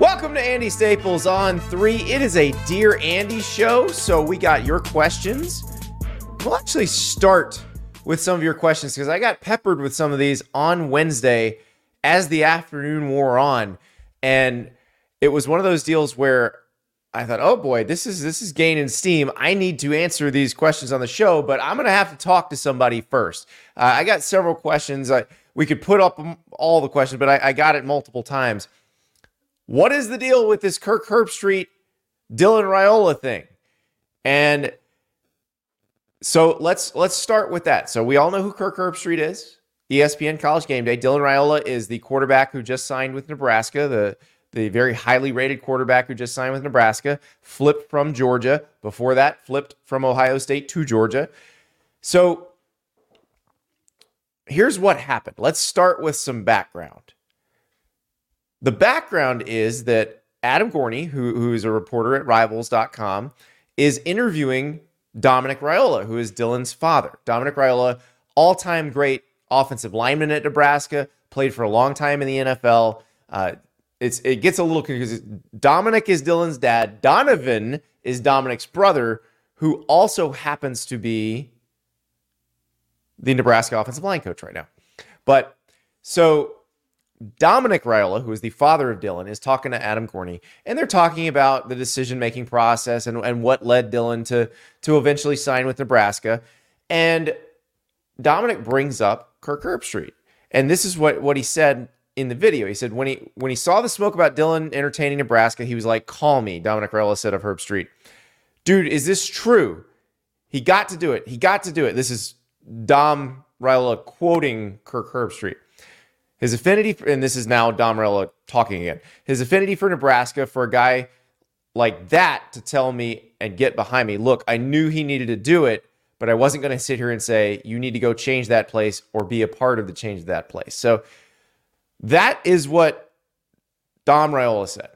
Welcome to Andy Staples on three. It is a Dear Andy show, so we got your questions. We'll actually start with some of your questions because I got peppered with some of these on Wednesday as the afternoon wore on. And it was one of those deals where I thought, oh boy, this is this is gaining steam. I need to answer these questions on the show, but I'm gonna have to talk to somebody first. Uh, I got several questions. I, we could put up all the questions, but I, I got it multiple times. What is the deal with this Kirk Herbstreit, Dylan Raiola thing? And so let's let's start with that. So we all know who Kirk Herbstreit is. ESPN College Game Day. Dylan Raiola is the quarterback who just signed with Nebraska, the the very highly rated quarterback who just signed with Nebraska, flipped from Georgia. Before that, flipped from Ohio State to Georgia. So here's what happened. Let's start with some background. The background is that Adam Gorney, who, who is a reporter at rivals.com, is interviewing Dominic Raiola, who is Dylan's father. Dominic Raiola, all time great offensive lineman at Nebraska, played for a long time in the NFL. Uh, it's it gets a little confusing. Dominic is Dylan's dad. Donovan is Dominic's brother, who also happens to be the Nebraska offensive line coach right now. But so Dominic Raiola, who is the father of Dylan, is talking to Adam Gorney, and they're talking about the decision making process and, and what led Dylan to, to eventually sign with Nebraska. And Dominic brings up Kirk Herbstreit. And this is what, what he said in the video. He said when he when he saw the smoke about Dylan entertaining Nebraska, he was like, call me, Dominic Raiola said of Herbstreit. Dude, is this true? He got to do it. He got to do it. This is Dom Raiola quoting Kirk Herbstreit. His affinity, for, and this is now Dom Raiola talking again, his affinity for Nebraska for a guy like that to tell me and get behind me. Look, I knew he needed to do it, but I wasn't going to sit here and say, you need to go change that place or be a part of the change of that place. So that is what Dom Raiola said.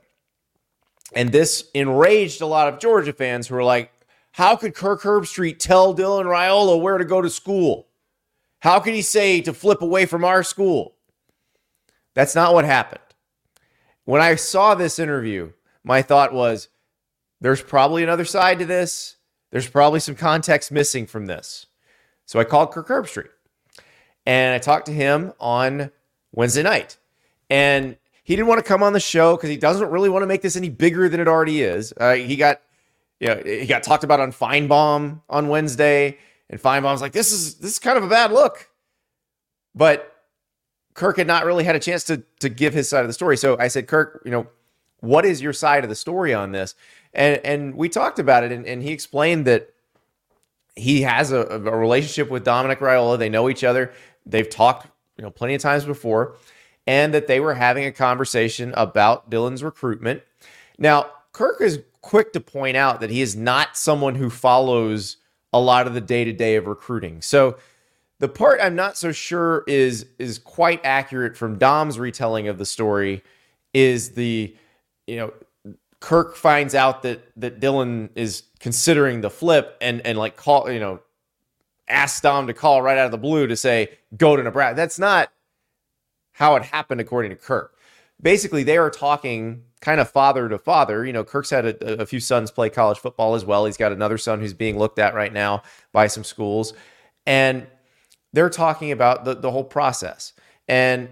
And this enraged a lot of Georgia fans who were like, how could Kirk Herbstreit tell Dylan Raiola where to go to school? How could he say to flip away from our school? That's not what happened. When I saw this interview, my thought was there's probably another side to this. There's probably some context missing from this. So I called Kirk Herbstreit and I talked to him on Wednesday night. And he didn't want to come on the show because he doesn't really want to make this any bigger than it already is. Uh, he got, you know, he got talked about on Finebaum on Wednesday, and Finebaum's like, "This is this is kind of a bad look," but Kirk had not really had a chance to to give his side of the story. So I said, Kirk, you know, what is your side of the story on this? And and we talked about it, and, and he explained that he has a, a relationship with Dominic Raiola. They know each other. They've talked, you know, plenty of times before, and that they were having a conversation about Dylan's recruitment. Now, Kirk is quick to point out that he is not someone who follows a lot of the day to day of recruiting. So the part I'm not so sure is is quite accurate from Dom's retelling of the story is the you know Kirk finds out that that Dylan is considering the flip and and like call you know ask Dom to call right out of the blue to say go to Nebraska. That's not how it happened according to Kirk. Basically, they are talking kind of father to father. You know, Kirk's had a, a few sons play college football as well. He's got another son who's being looked at right now by some schools, and they're talking about the, the whole process. And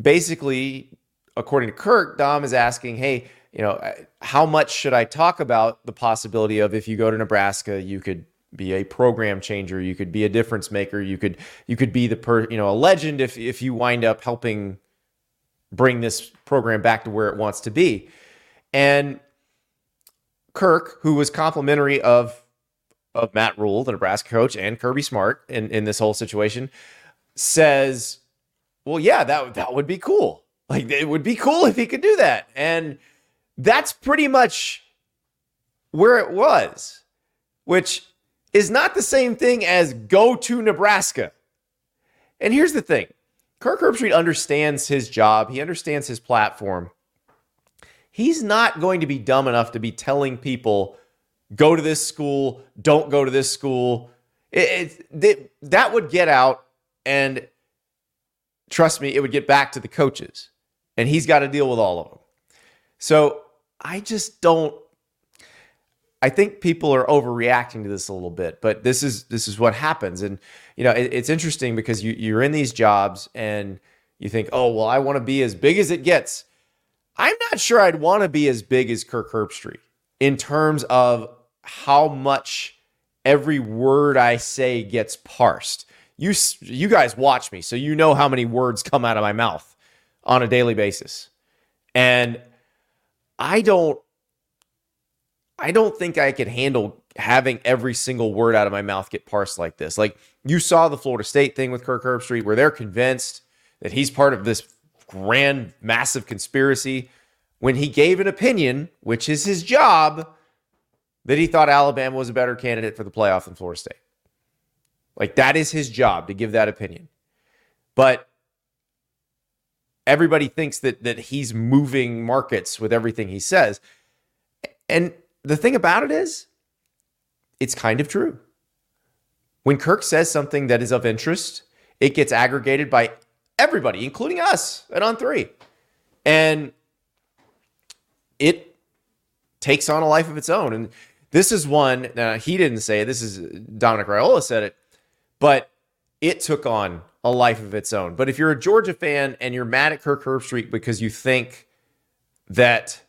basically, according to Kirk, Dom is asking, hey, you know, how much should I talk about the possibility of if you go to Nebraska, you could be a program changer, you could be a difference maker, you could you could be the per, you know, a legend if if you wind up helping bring this program back to where it wants to be. And Kirk, who was complimentary of of Matt Rhule, the Nebraska coach, and Kirby Smart in, in this whole situation, says, Well, yeah, that that would be cool. Like it would be cool if he could do that. And that's pretty much where it was, which is not the same thing as go to Nebraska. And here's the thing Kirk Herbstreit understands his job, he understands his platform. He's not going to be dumb enough to be telling people, go to this school, don't go to this school. It, it, that would get out, and trust me, it would get back to the coaches, and he's got to deal with all of them. So I just don't I think people are overreacting to this a little bit, but this is this is what happens, and you know it, it's interesting because you you're in these jobs and you think, oh well, I want to be as big as it gets. I'm not sure I'd want to be as big as Kirk Herbstreit in terms of how much every word I say gets parsed. You you guys watch me, so you know how many words come out of my mouth on a daily basis, and I don't I don't think I could handle having every single word out of my mouth get parsed like this. Like you saw the Florida State thing with Kirk Herbstreit, where they're convinced that he's part of this grand, massive conspiracy. When he gave an opinion, which is his job, that he thought Alabama was a better candidate for the playoff than Florida State. Like that is his job to give that opinion. But everybody thinks that that he's moving markets with everything he says. And the thing about it is, it's kind of true. When Kirk says something that is of interest, it gets aggregated by everybody, including us at On Three. And it takes on a life of its own. And this is one, he didn't say it, this is Dominic Raiola said it, but it took on a life of its own. But if you're a Georgia fan and you're mad at Kirk Herbstreit because you think that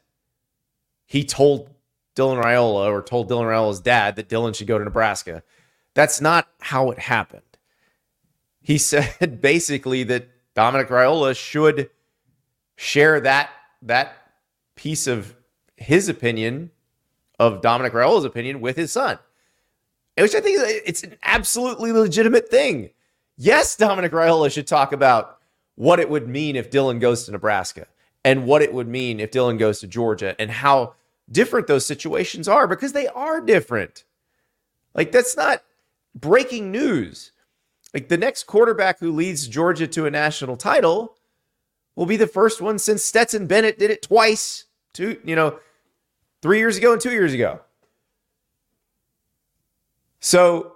he told Dylan Raiola or told Dylan Raiola's dad that Dylan should go to Nebraska. That's not how it happened. He said basically that Dominic Raiola should share that that piece of his opinion of Dominic Raiola's opinion with his son, which I think it's an absolutely legitimate thing. Yes, Dominic Raiola should talk about what it would mean if Dylan goes to Nebraska and what it would mean if Dylan goes to Georgia and how different those situations are because they are different. Like, that's not breaking news. Like, the next quarterback who leads Georgia to a national title will be the first one since Stetson Bennett did it twice, two, you know, three years ago and two years ago. So,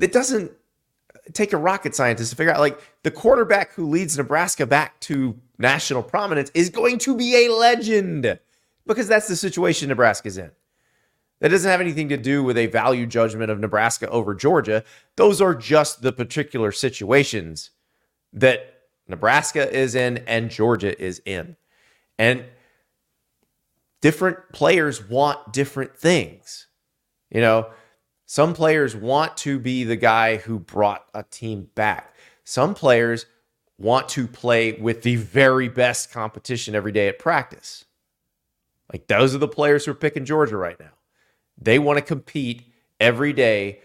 it doesn't take a rocket scientist to figure out like the quarterback who leads Nebraska back to national prominence is going to be a legend because that's the situation Nebraska's in. That doesn't have anything to do with a value judgment of Nebraska over Georgia. Those are just the particular situations that Nebraska is in and Georgia is in. And different players want different things. You know, some players want to be the guy who brought a team back. Some players want to play with the very best competition every day at practice. Like those are the players who are picking Georgia right now. They want to compete every day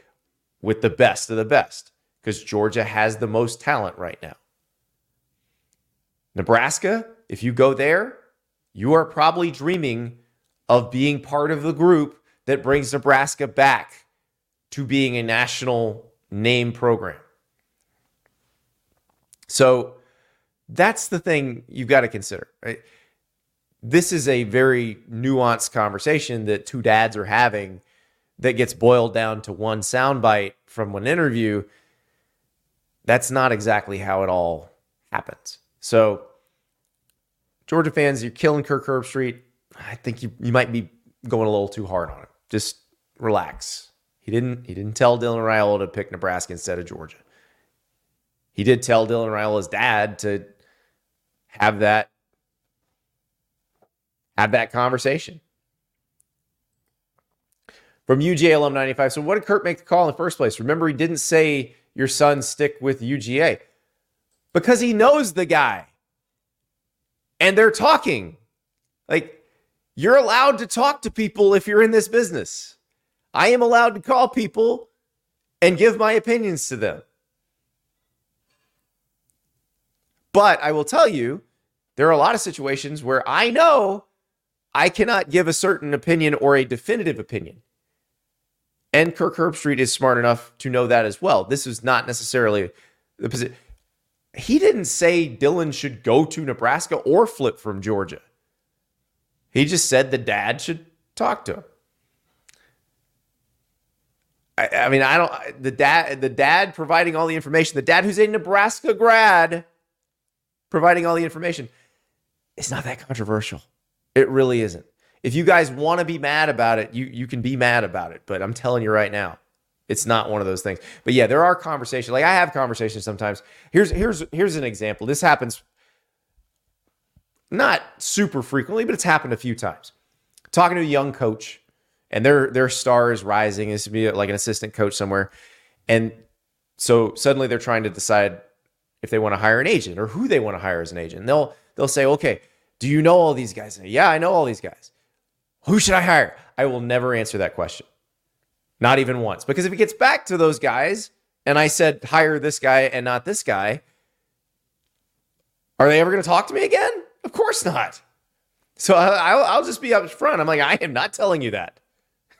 with the best of the best because Georgia has the most talent right now. Nebraska, if you go there, you are probably dreaming of being part of the group that brings Nebraska back to being a national name program. So that's the thing you've got to consider, right? This is a very nuanced conversation that two dads are having that gets boiled down to one soundbite from one interview. That's not exactly how it all happens. So, Georgia fans, you're killing Kirk Herbstreit. I think you, you might be going a little too hard on him. Just relax. He didn't he didn't tell Dylan Raiola to pick Nebraska instead of Georgia. He did tell Dylan Raiola's dad to have that have that conversation. From UGA alum 95. So what did Kurt make the call in the first place? Remember, he didn't say your son stick with UGA because he knows the guy. And they're talking. Like, you're allowed to talk to people if you're in this business. I am allowed to call people and give my opinions to them. But I will tell you, there are a lot of situations where I know I cannot give a certain opinion or a definitive opinion. And Kirk Herbstreit is smart enough to know that as well. This is not necessarily the position. He didn't say Dylan should go to Nebraska or flip from Georgia. He just said the dad should talk to him. I, I mean, I don't. The dad, the dad providing all the information. The dad who's a Nebraska grad, providing all the information. It's not that controversial. It really isn't. If you guys want to be mad about it, you you can be mad about it. But I'm telling you right now, it's not one of those things. But yeah, there are conversations. Like I have conversations sometimes. Here's here's here's an example. This happens not super frequently, but it's happened a few times. Talking to a young coach, and their their star is rising. This to be like an assistant coach somewhere, and so suddenly they're trying to decide if they want to hire an agent or who they want to hire as an agent. And they'll they'll say, okay, do you know all these guys? yeah, I know all these guys. Who should I hire? I will never answer that question. Not even once. Because if it gets back to those guys and I said hire this guy and not this guy, are they ever going to talk to me again? Of course not. So I, will just be up front. I'm like, I am not telling you that.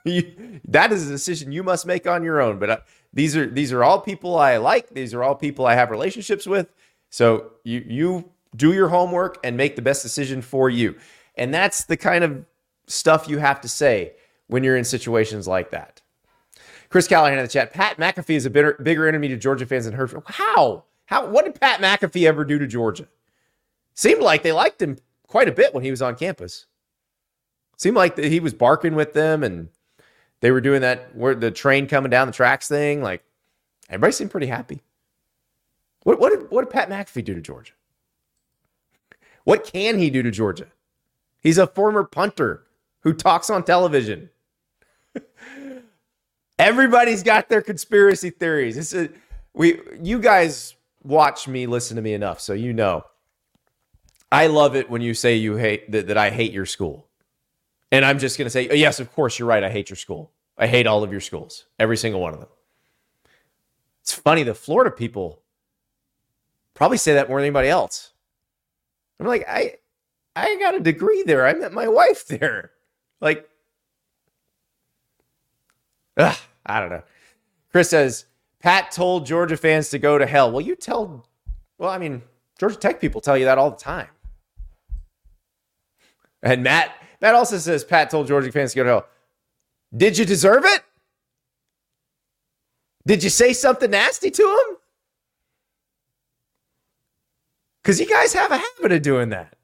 That is a decision you must make on your own. But uh, these are these are all people I like. These are all people I have relationships with. So you you do your homework and make the best decision for you. And that's the kind of stuff you have to say when you're in situations like that. Chris Callahan in the chat. Pat McAfee is a bitter, bigger enemy to Georgia fans than Herschel. How? How? What did Pat McAfee ever do to Georgia? Seemed like they liked him quite a bit when he was on campus. Seemed like he was barking with them and they were doing that where the train coming down the tracks thing. Like everybody seemed pretty happy. What, what did what did Pat McAfee do to Georgia? What can he do to Georgia? He's a former punter who talks on television. Everybody's got their conspiracy theories. This is we you guys watch me, listen to me enough, so you know. I love it when you say you hate that, that I hate your school. And I'm just gonna say, oh, yes, of course, you're right. I hate your school. I hate all of your schools, every single one of them. It's funny, the Florida people probably say that more than anybody else. I'm like, I I got a degree there. I met my wife there. Like, ugh, I don't know. Chris says, Pat told Georgia fans to go to hell. Well, you tell, well, I mean, Georgia Tech people tell you that all the time. And Matt, Matt also says Pat told Georgia fans to go to hell. Did you deserve it? Did you say something nasty to him? Because you guys have a habit of doing that.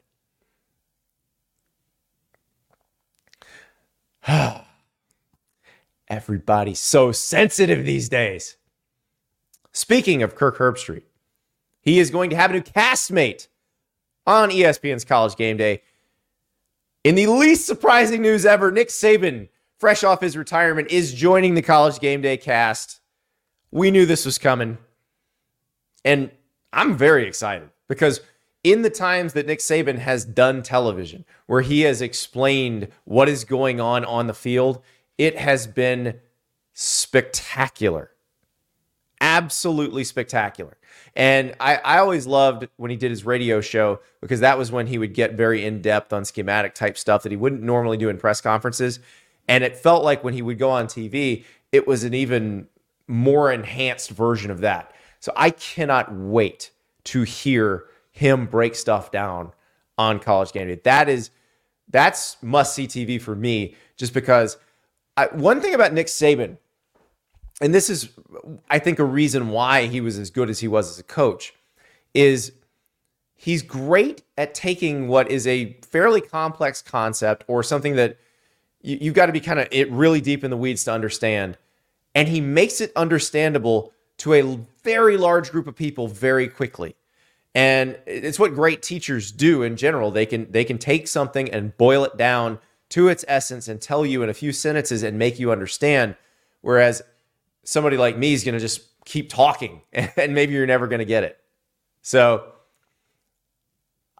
Everybody's so sensitive these days. Speaking of Kirk Herbstreit, he is going to have a new castmate on ESPN's College Game Day. In the least surprising news ever, Nick Saban, fresh off his retirement, is joining the College Game Day cast. We knew this was coming. And I'm very excited because in the times that Nick Saban has done television, where he has explained what is going on on the field, it has been spectacular. Absolutely spectacular. And I, I always loved when he did his radio show because that was when he would get very in depth on schematic type stuff that he wouldn't normally do in press conferences. And it felt like when he would go on TV, it was an even more enhanced version of that. So I cannot wait to hear him break stuff down on college game day. That is that's must see TV for me, just because I, one thing about Nick Saban, and this is I think a reason why he was as good as he was as a coach, is he's great at taking what is a fairly complex concept or something that you, you've got to be kind of it really deep in the weeds to understand, and he makes it understandable to a very large group of people very quickly. And it's what great teachers do in general. They can they can take something and boil it down to its essence and tell you in a few sentences and make you understand. Whereas somebody like me is going to just keep talking and maybe you're never going to get it. So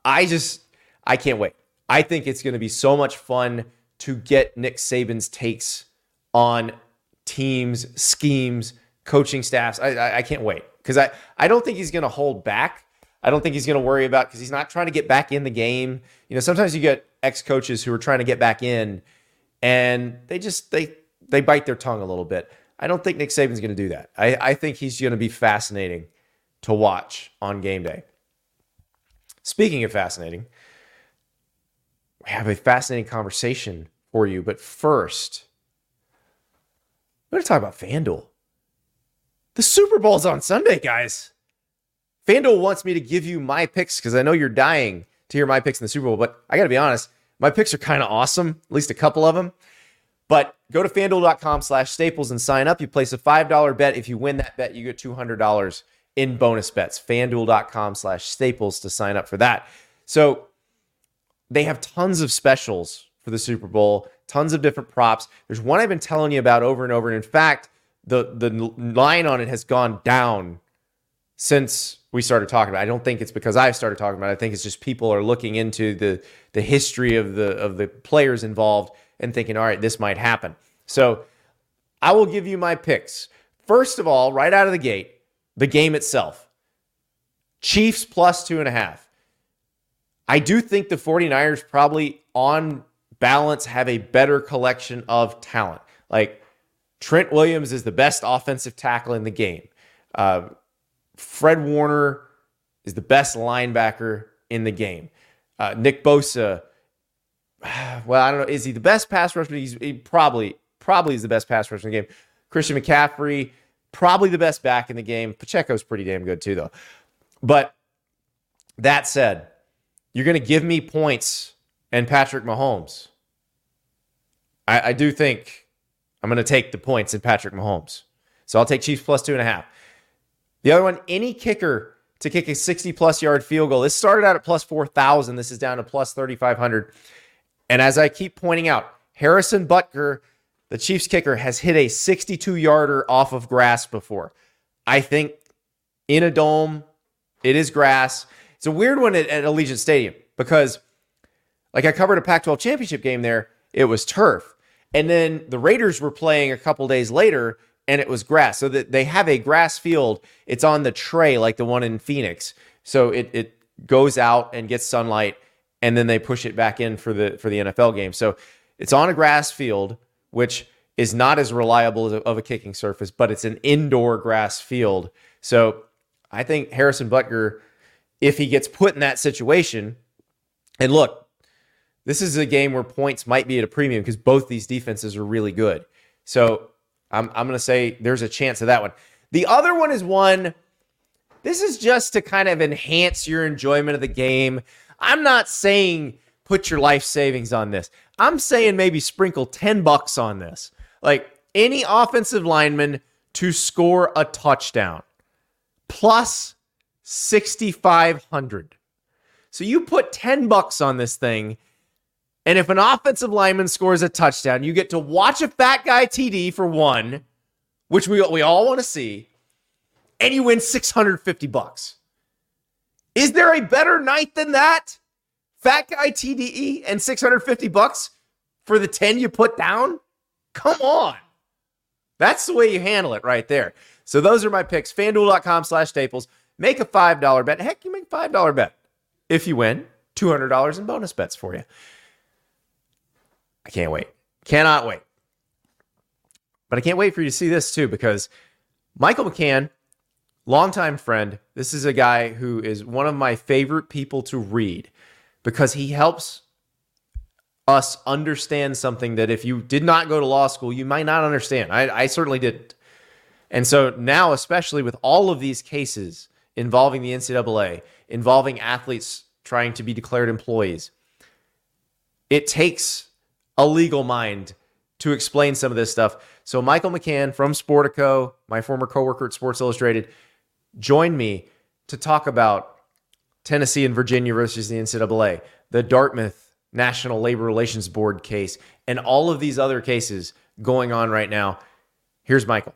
I just I can't wait. I think it's going to be so much fun to get Nick Saban's takes on teams, schemes, coaching staffs. I, I, I can't wait because I, I don't think he's going to hold back. I don't think he's going to worry about because he's not trying to get back in the game. You know, sometimes you get ex coaches who are trying to get back in, and they just they they bite their tongue a little bit. I don't think Nick Saban's going to do that. I, I think he's going to be fascinating to watch on game day. Speaking of fascinating, we have a fascinating conversation for you. But first, we're going to talk about FanDuel. The Super Bowl's on Sunday, guys. FanDuel wants me to give you my picks because I know you're dying to hear my picks in the Super Bowl, but I got to be honest, my picks are kind of awesome, at least a couple of them. But go to fanduel.com slash staples and sign up. You place a $5 bet. If you win that bet, you get $200 in bonus bets. Fanduel.com slash staples to sign up for that. So they have tons of specials for the Super Bowl, tons of different props. There's one I've been telling you about over and over. And in fact, the, the line on it has gone down since we started talking about. It. I don't think it's because I started talking about it. I think it's just people are looking into the the history of the of the players involved and thinking, all right, this might happen. So I will give you my picks. First of all, right out of the gate, the game itself. Chiefs plus two and a half. I do think the 49ers probably on balance have a better collection of talent. Like Trent Williams is the best offensive tackle in the game. Uh, Fred Warner is the best linebacker in the game. Uh, Nick Bosa, well, I don't know, is he the best pass rusher? He's he probably probably is the best pass rusher in the game. Christian McCaffrey, probably the best back in the game. Pacheco's pretty damn good too, though. But that said, you're going to give me points and Patrick Mahomes. I, I do think I'm going to take the points in Patrick Mahomes. So I'll take Chiefs plus two and a half. The other one, any kicker to kick a 60 plus yard field goal. This started out at plus 4,000. This is down to plus 3,500. And as I keep pointing out, Harrison Butker, the Chiefs kicker, has hit a 62 yarder off of grass before. I think in a dome, it is grass. It's a weird one at, at Allegiant Stadium because, like, I covered a Pac 12 championship game there, it was turf. And then the Raiders were playing a couple days later and it was grass. So that they have a grass field. It's on the tray like the one in Phoenix. So it it goes out and gets sunlight, and then they push it back in for the for the NFL game. So it's on a grass field, which is not as reliable as a, of a kicking surface, but it's an indoor grass field. So I think Harrison Butker, if he gets put in that situation, and look, this is a game where points might be at a premium because both these defenses are really good. So I'm, I'm going to say there's a chance of that one. The other one is one, this is just to kind of enhance your enjoyment of the game. I'm not saying put your life savings on this. I'm saying maybe sprinkle 10 bucks on this. Like any offensive lineman to score a touchdown plus 6500. So you put 10 bucks on this thing and if an offensive lineman scores a touchdown, you get to watch a fat guy TD for one, which we, we all want to see, and you win 650 bucks. Is there a better night than that? Fat guy TDE and 650 bucks for the 10 you put down? Come on. That's the way you handle it right there. So those are my picks. FanDuel.com slash staples. Make a $5 bet. Heck, you make $5 bet. If you win, $200 in bonus bets for you. I can't wait. Cannot wait. But I can't wait for you to see this too because Michael McCann, longtime friend, this is a guy who is one of my favorite people to read because he helps us understand something that if you did not go to law school, you might not understand. I, I certainly didn't. And so now, especially with all of these cases involving the NCAA, involving athletes trying to be declared employees, it takes a legal mind to explain some of this stuff. So Michael McCann from Sportico, my former coworker at Sports Illustrated, joined me to talk about Tennessee and Virginia versus the NCAA, the Dartmouth National Labor Relations Board case, and all of these other cases going on right now. Here's Michael.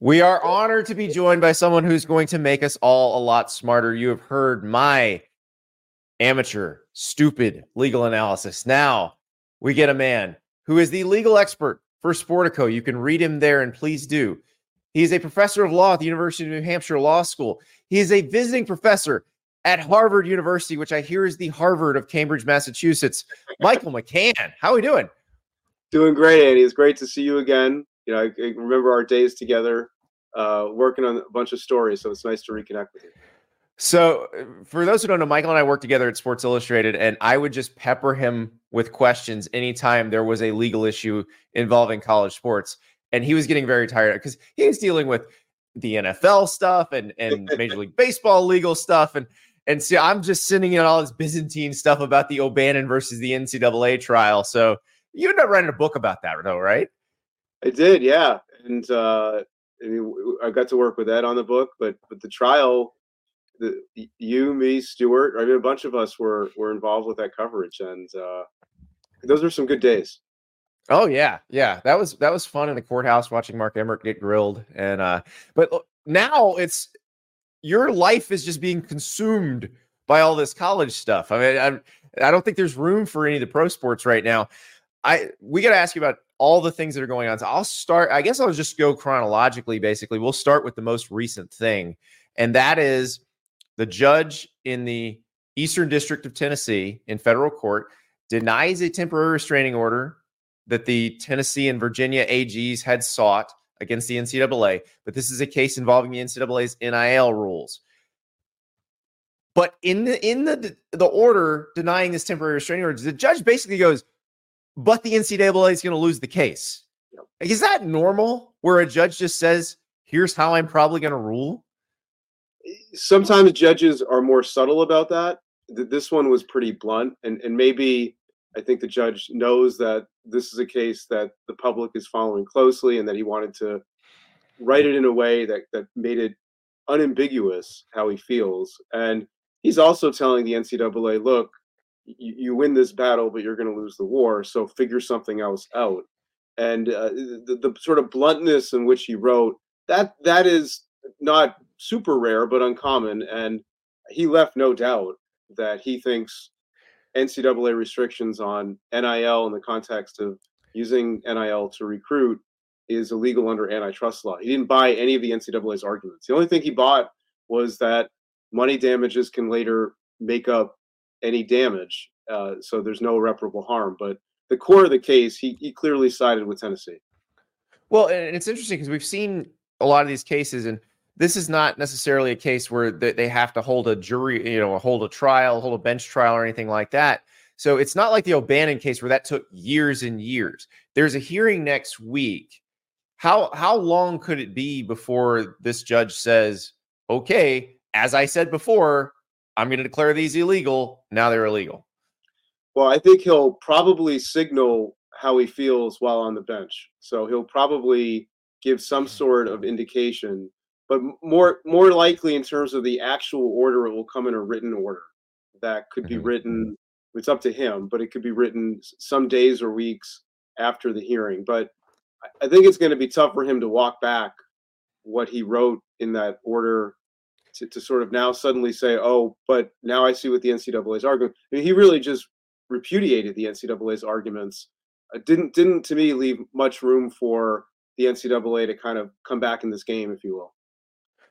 We are honored to be joined by someone who's going to make us all a lot smarter. You have heard my amateur, stupid legal analysis. Now we get a man who is the legal expert for Sportico. You can read him there, and please do. He is a professor of law at the University of New Hampshire Law School. He is a visiting professor at Harvard University, which I hear is the Harvard of Cambridge, Massachusetts. Michael McCann, how are we doing? Doing great, Andy. It's great to see you again you know, I, I remember our days together uh, working on a bunch of stories. So it's nice to reconnect with you. So, for those who don't know, Michael and I worked together at Sports Illustrated, and I would just pepper him with questions anytime there was a legal issue involving college sports. And he was getting very tired because he was dealing with the NFL stuff and, and Major League Baseball legal stuff. And and see, I'm just sending in all this Byzantine stuff about the O'Bannon versus the NCAA trial. So you end up writing a book about that, though, right? I did, yeah, and uh, I mean, I got to work with Ed on the book, but but the trial, the you, me, Stewart, I mean, a bunch of us were were involved with that coverage, and uh, those are some good days. Oh yeah, yeah, that was that was fun in the courthouse watching Mark Emmert get grilled, and uh, but now it's your life is just being consumed by all this college stuff. I mean, I I don't think there's room for any of the pro sports right now. I we got to ask you about all the things that are going on. So I'll start, I guess I'll just go chronologically, basically. We'll start with the most recent thing, and that is the judge in the Eastern District of Tennessee in federal court denies a temporary restraining order that the Tennessee and Virginia AGs had sought against the NCAA. But this is a case involving the NCAA's NIL rules. But in the in the the order denying this temporary restraining order, the judge basically goes, but the NCAA is going to lose the case. Like, is that normal where a judge just says, here's how I'm probably going to rule? Eh, sometimes judges are more subtle about that. This one was pretty blunt. And, and maybe I think the judge knows that this is a case that the public is following closely and that he wanted to write it in a way that, that made it unambiguous how he feels. And he's also telling the NCAA, look, you, you win this battle, but you're going to lose the war. So figure something else out. And uh, the, the sort of bluntness in which he wrote that that is not super rare, but uncommon. And he left no doubt that he thinks NCAA restrictions on NIL in the context of using NIL to recruit is illegal under antitrust law. He didn't buy any of the NCAA's arguments. The only thing he bought was that money damages can later make up any damage. Uh, so there's no irreparable harm. But the core of the case, he, he clearly sided with Tennessee. Well, and it's interesting because we've seen a lot of these cases, and this is not necessarily a case where they have to hold a jury, you know, hold a trial, hold a bench trial, or anything like that. So it's not like the O'Bannon case where that took years and years. There's a hearing next week. How how long could it be before this judge says, "Okay, as I said before, I'm going to declare these illegal. Now they're illegal. Well, I think he'll probably signal how he feels while on the bench. So he'll probably give some mm-hmm. sort of indication, but more more likely in terms of the actual order, it will come in a written order that could be mm-hmm. written. It's up to him, but it could be written some days or weeks after the hearing. But I think it's going to be tough for him to walk back what he wrote in that order to, to sort of now suddenly say, oh, but now I see what the NCAA's arguing. I mean, he really just repudiated the NCAA's arguments. Didn't didn't to me leave much room for the NCAA to kind of come back in this game, if you will.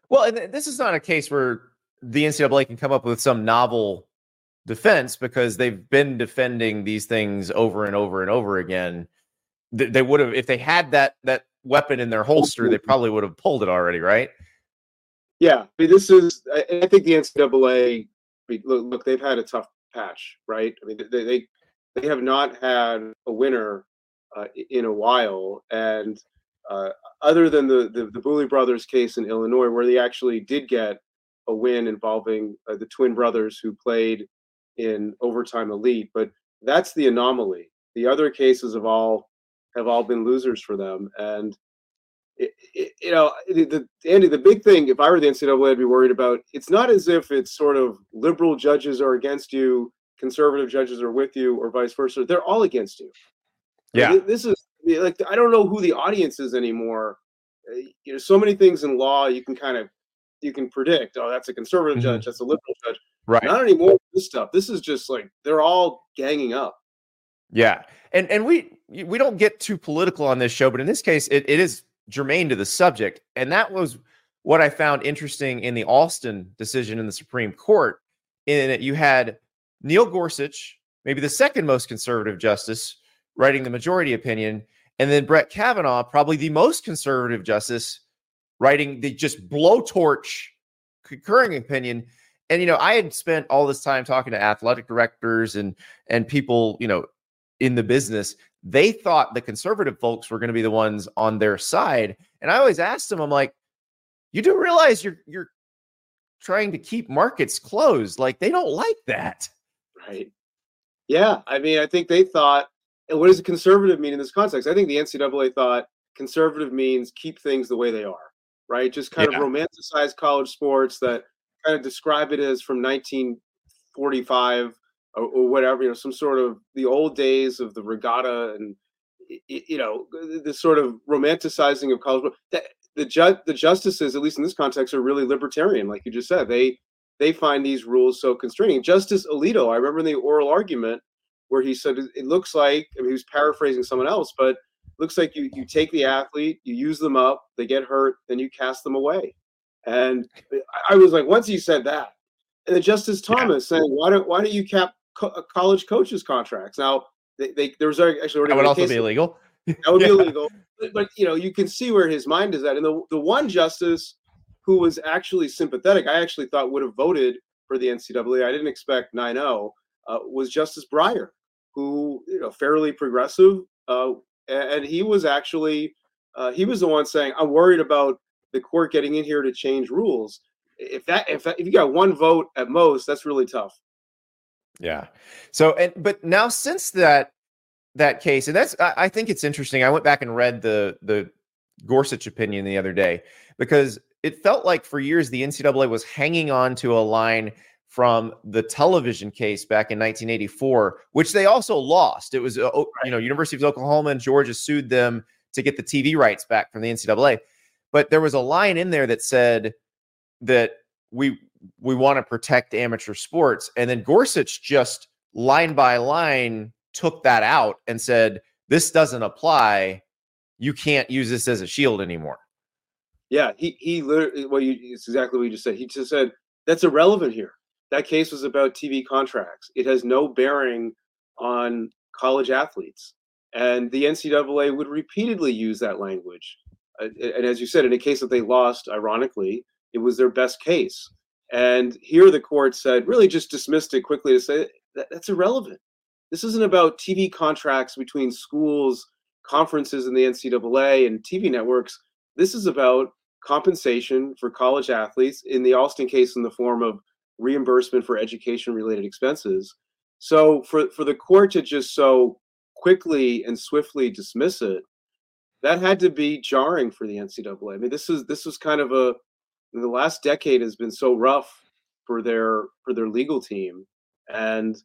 Well, and this is not a case where the NCAA can come up with some novel defense because they've been defending these things over and over and over again. They would have, if they had that that weapon in their holster, they probably would have pulled it already, right? Yeah, I mean, this is. I, think the NCAA. Look, look, they've had a tough patch, right? I mean, they they, they have not had a winner uh, in a while, and uh, other than the, the the Bewley brothers case in Illinois, where they actually did get a win involving uh, the twin brothers who played in overtime elite, but that's the anomaly. The other cases have all have all been losers for them, and it, it, you know, the, the, Andy, the big thing, if I were the NCAA, I'd be worried about. It's not as if it's sort of liberal judges are against you, conservative judges are with you, or vice versa. They're all against you. Yeah, like, this is like I don't know who the audience is anymore. Uh, you know, so many things in law you can kind of you can predict. Oh, that's a conservative mm-hmm. judge. That's a liberal judge. Right. Not anymore. This stuff. This is just like they're all ganging up. Yeah, and and we we don't get too political on this show, but in this case, it, it is germane to the subject. And that was what I found interesting in the Alston decision in the Supreme Court, in that you had Neil Gorsuch, maybe the second most conservative justice, writing the majority opinion, and then Brett Kavanaugh, probably the most conservative justice, writing the just blowtorch concurring opinion. And you know, I had spent all this time talking to athletic directors and and people, you know, in the business they thought the conservative folks were going to be the ones on their side. And I always asked them, I'm like, you do realize you're you're trying to keep markets closed. Like they don't like that. Right. Yeah. I mean, I think they thought, and what does a conservative mean in this context? I think the NCAA thought conservative means keep things the way they are, right? Just kind yeah. of romanticize college sports that kind of describe it as from 1945 or, or, whatever, you know, some sort of the old days of the regatta and you know the sort of romanticizing of college. That the ju- the justices, at least in this context, are really libertarian, like you just said. They they find these rules so constraining. Justice Alito, I remember in the oral argument where he said it looks like I mean, he was paraphrasing someone else, but looks like you you take the athlete, you use them up, they get hurt, then you cast them away. And uh, I was like, once he said that, and then Justice Thomas yeah. saying, why don't why don't you cap co- uh, college coaches contracts. Now, they, they there was actually already that would also be illegal. That would yeah. be illegal. But, but, you know, you can see where his mind is at. And the the one justice who was actually sympathetic, I actually thought would have voted for the NCAA. I didn't expect 9-0, uh, was Justice Breyer, who you know fairly progressive, uh, and he was actually uh, he was the one saying, "I'm worried about the court getting in here to change rules." If that if that, if you got one vote at most, that's really tough. Yeah. So and but now since that that case, and that's I, I think it's interesting. I went back and read the the Gorsuch opinion the other day because it felt like for years the NCAA was hanging on to a line from the television case back in 1984, which they also lost. It was, uh, you know, University of Oklahoma and Georgia sued them to get the TV rights back from the NCAA. But there was a line in there that said that we we want to protect amateur sports. And then Gorsuch just line by line took that out and said, this doesn't apply. You can't use this as a shield anymore. Yeah, he he literally well, you, it's exactly what you just said. He just said that's irrelevant here. That case was about TV contracts. It has no bearing on college athletes, and the NCAA would repeatedly use that language. And as you said, in a case that they lost, ironically, it was their best case. And here the court said, really just dismissed it quickly to say that, that's irrelevant. This isn't about TV contracts between schools, conferences in the NCAA, and TV networks. This is about compensation for college athletes, in the Alston case, in the form of reimbursement for education related expenses. So for, for the court to just so quickly and swiftly dismiss it, that had to be jarring for the NCAA. I mean, this is this was kind of a the last decade has been so rough for their for their legal team, and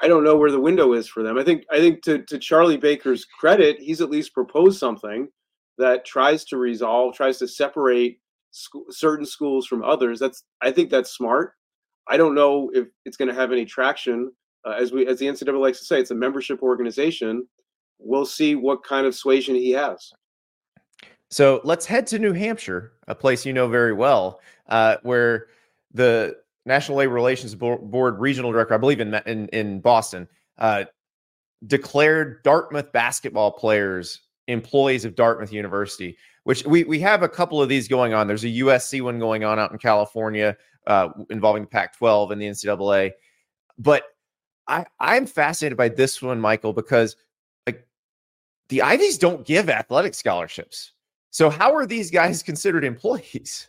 I don't know where the window is for them. I think I think to to Charlie Baker's credit, he's at least proposed something that tries to resolve, tries to separate certain schools from others. That's I think that's smart. I don't know if it's going to have any traction. Uh, as we as the NCAA likes to say, it's a membership organization. We'll see what kind of suasion he has. So let's head to New Hampshire, a place you know very well, uh, where the National Labor Relations Board regional director, I believe in in, in Boston, uh, declared Dartmouth basketball players employees of Dartmouth University. Which we we have a couple of these going on. There's a USC one going on out in California uh, involving the Pac-12 and the NCAA, but I I'm fascinated by this one, Michael, because like the Ivies don't give athletic scholarships. So how are these guys considered employees?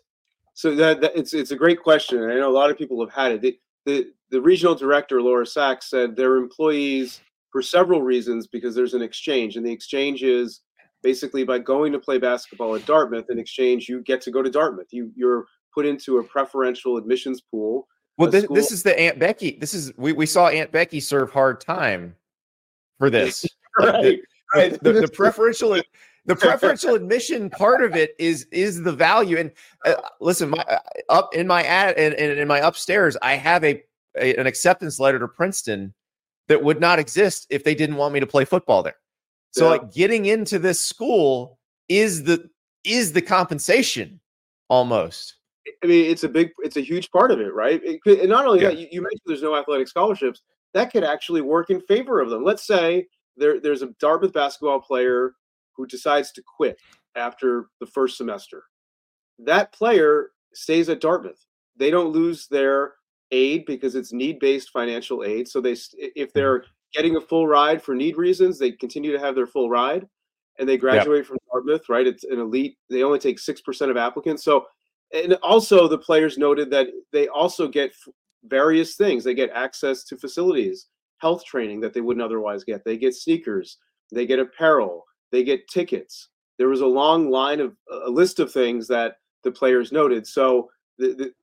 So that, that it's it's a great question. I know a lot of people have had it. The, the the regional director Laura Sacks said they're employees for several reasons because there's an exchange, and the exchange is basically by going to play basketball at Dartmouth. In exchange, you get to go to Dartmouth. You you're put into a preferential admissions pool. Well, this, this is the Aunt Becky. This is we, we saw Aunt Becky serve hard time for this. right, the, right. The, the, the preferential the preferential admission part of it is is the value. And uh, listen, my uh, up in my ad and in, in, in, my upstairs, I have a, a an acceptance letter to Princeton that would not exist if they didn't want me to play football there. So yeah. like getting into this school is the is the compensation almost. I mean, it's a big, it's a huge part of it, right? It and not only yeah. that, you, you, mentioned there's no athletic scholarships. That could actually work in favor of them. Let's say there, there's a Dartmouth basketball player who decides to quit after the first semester. That player stays at Dartmouth. They don't lose their aid because it's need-based financial aid. So they, if mm-hmm. they're getting a full ride for need reasons, they continue to have their full ride, and they graduate yep. from Dartmouth. Right, it's an elite. They only take six percent of applicants. So, and also the players noted that they also get various things. They get access to facilities, health training that they wouldn't otherwise get. They get sneakers. They get apparel. They get tickets. There was a long line of a list of things that the players noted. So the,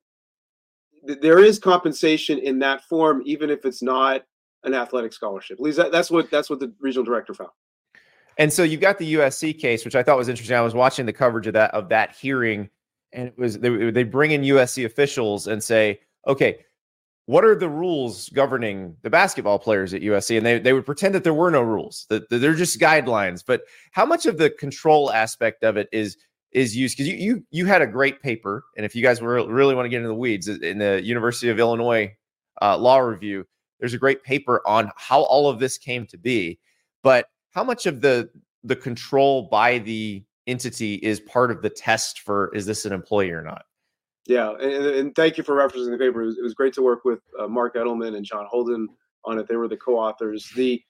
the, there is compensation in that form, even if it's not an athletic scholarship. At least that, that's what that's what the regional director found. And so you've got the USC case, which I thought was interesting. I was watching the coverage of that of that hearing, and it was they, they bring in USC officials and say, okay, what are the rules governing the basketball players at USC? And they, they would pretend that there were no rules, that, that they're just guidelines. But how much of the control aspect of it is is used? Because you, you you had a great paper, and if you guys were, really want to get into the weeds, in the University of Illinois uh, Law Review, there's a great paper on how all of this came to be. But how much of the the control by the entity is part of the test for is this an employee or not? Yeah, and, and, thank you for referencing the paper. It was, it was great to work with uh, Marc Edelman and John Holden on it. They were the co-authors. The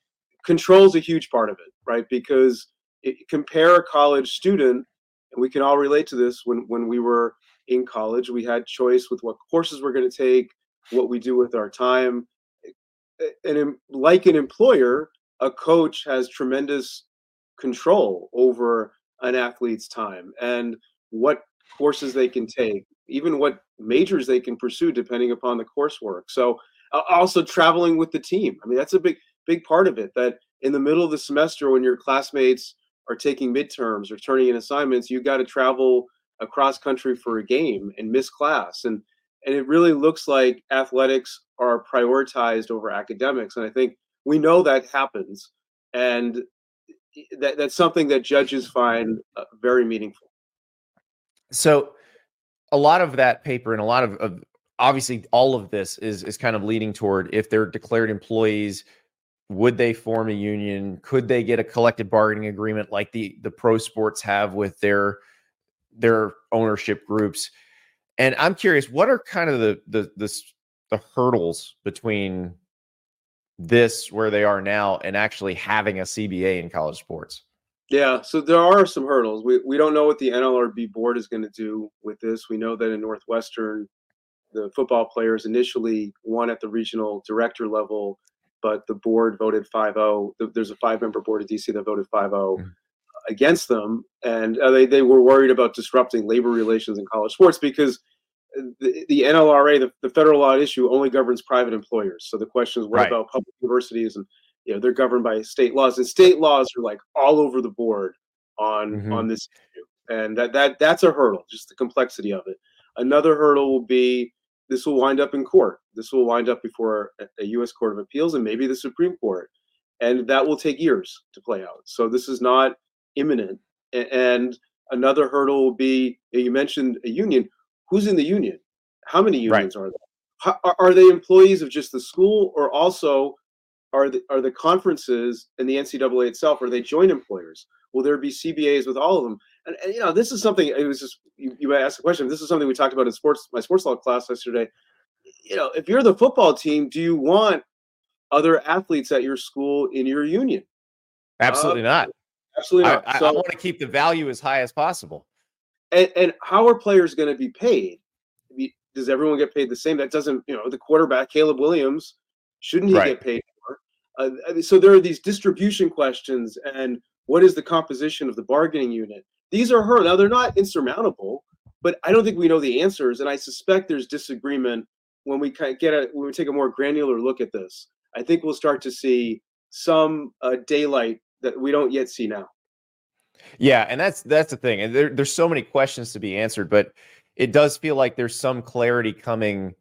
control is a huge part of it, right? Because it, compare a college student, and we can all relate to this. When when we were in college, we had choice with what courses we're going to take, what we do with our time. And like an employer, a coach has tremendous control over an athlete's time and what courses they can take, even what majors they can pursue depending upon the coursework. So uh, also traveling with the team. I mean, that's a big big part of it. That in the middle of the semester, when your classmates are taking midterms or turning in assignments, you got to travel across country for a game and miss class. And and it really looks like athletics are prioritized over academics. And I think we know that happens, and that, that's something that judges find uh, very meaningful. So a lot of that paper and a lot of, of obviously all of this is is kind of leading toward if they're declared employees would they form a union? Could they get a collective bargaining agreement like the the pro sports have with their their ownership groups? And i'm curious what are kind of the the the, the hurdles between this where they are now and actually having a cba in college sports yeah, so there are some hurdles. We we don't know what the NLRB board is going to do with this. We know that in Northwestern, the football players initially won at the regional director level, but the board voted 5-0. There's a five-member board at DC that voted 5-0 mm-hmm. against them, and uh, they they were worried about disrupting labor relations in college sports because the, the NLRA, the, the federal law issue, only governs private employers. So the question is, what right. about public universities and you know they're governed by state laws and state laws are like all over the board on mm-hmm. on this issue and that that that's a hurdle just the complexity of it. Another hurdle will be this will wind up in court. This will wind up before a, us court of appeals and maybe the supreme court and that will take years to play out so this is not imminent and another hurdle will be you mentioned a union. Who's in the union? How many unions right. are there? Are they employees of just the school or also are the are the conferences and the NCAA itself are they joint employers? Will there be CBAs with all of them? And, and you know, this is something. It was just you, you asked a question. This is something we talked about in sports my sports law class yesterday. You know, if you're the football team, do you want other athletes at your school in your union? Absolutely uh, not. Absolutely not. I, so, I want to keep the value as high as possible. and, and how are players going to be paid? Does everyone get paid the same? That doesn't, you know, the quarterback Caleb Williams shouldn't he Right. get paid? Uh, so there are these distribution questions, and what is the composition of the bargaining unit? These are her. Now they're not insurmountable, but I don't think we know the answers, and I suspect there's disagreement when we get a when we take a more granular look at this. I think we'll start to see some uh, daylight that we don't yet see now. Yeah, and that's that's the thing. And there, there's so many questions to be answered, but it does feel like there's some clarity coming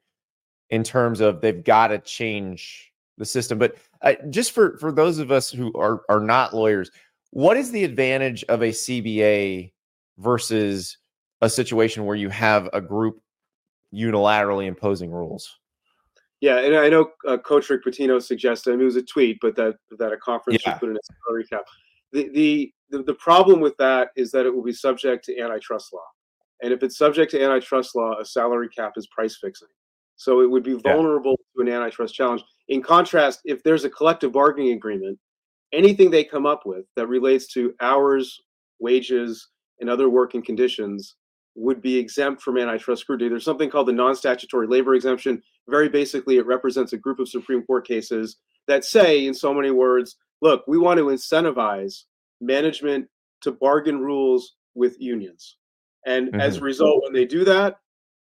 in terms of they've got to change the system. But uh, just for for those of us who are are not lawyers, what is the advantage of a CBA versus a situation where you have a group unilaterally imposing rules? Yeah, and I know uh, Coach Rick Pitino suggested. I mean, it was a tweet, but that that a conference Yeah. should put in a salary cap. The, the the the problem with that is that it will be subject to antitrust law, and if it's subject to antitrust law, a salary cap is price fixing, so it would be vulnerable to an antitrust challenge. In contrast, if there's a collective bargaining agreement, anything they come up with that relates to hours, wages, and other working conditions would be exempt from antitrust scrutiny. There's something called the non-statutory labor exemption. Very basically it represents a group of supreme court cases that say in so many words look we want to incentivize management to bargain rules with unions. And as a mm-hmm. result when they do that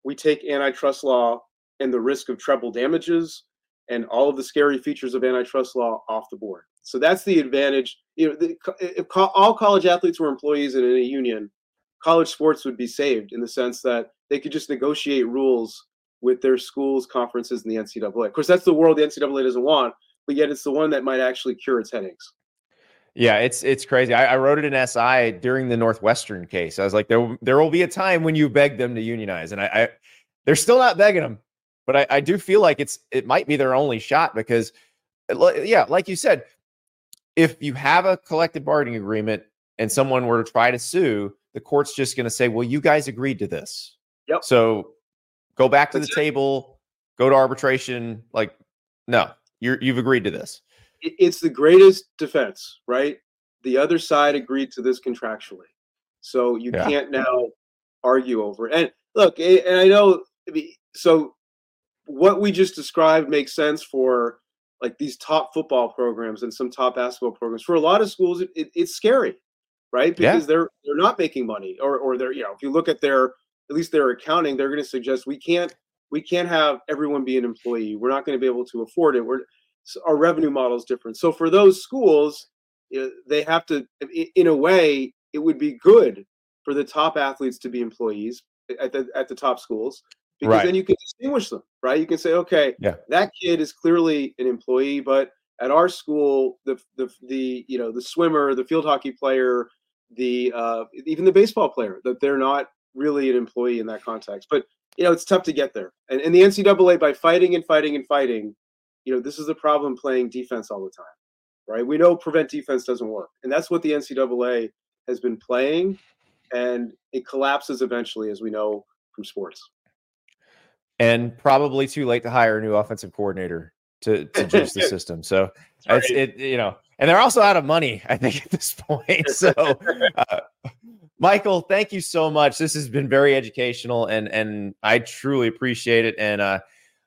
we take antitrust law and the risk of treble damages and all of the scary features of antitrust law off the board so that's the advantage you know the, if co- all college athletes were employees in a union college sports would be saved in the sense that they could just negotiate rules with their schools, conferences, and the NCAA. Of course, that's the world the NCAA doesn't want, but yet it's the one that might actually cure its headaches. Yeah, it's it's crazy. I, I wrote it in SI during the Northwestern case. I was like, there there will be a time when you beg them to unionize, and I, I they're still not begging them, but I, I do feel like it's it might be their only shot because, uh, li- yeah, like you said, if you have a collective bargaining agreement and someone were to try to sue, the court's just going to say, well, you guys agreed to this, Yep. so go back to That's the it. table, go to arbitration. Like, no, you're you've agreed to this. It's the greatest defense, right? The other side agreed to this contractually, so you Yeah. can't now argue over it. And look, and I know, so what we just described makes sense for like these top football programs and some top basketball programs. For a lot of schools, it, it, it's scary, right? Yeah. Because they're they're not making money, or or they're you know, if you look at their at least their accounting, they're going to suggest we can't we can't have everyone be an employee. We're not going to be able to afford it. We're our revenue model is different. So for those schools, you know, they have to, in a way, it would be good for the top athletes to be employees at the at the top schools because Right. then you can distinguish them, right? You can say, okay, Yeah. that kid is clearly an employee, but at our school, the the the you know the swimmer, the field hockey player, the uh, even the baseball player, that they're not really an employee in that context. But you know, it's tough to get there. And, and the NCAA, by fighting and fighting and fighting, you know, this is the problem playing defense all the time, right? We know prevent defense doesn't work. And that's what the NCAA has been playing. And it collapses eventually, as we know from sports. And probably too late to hire a new offensive coordinator to to juice the system. So it's it you know, and they're also out of money. I think at this point. So, uh, Michael, thank you so much. This has been very educational, and and I truly appreciate it. And uh,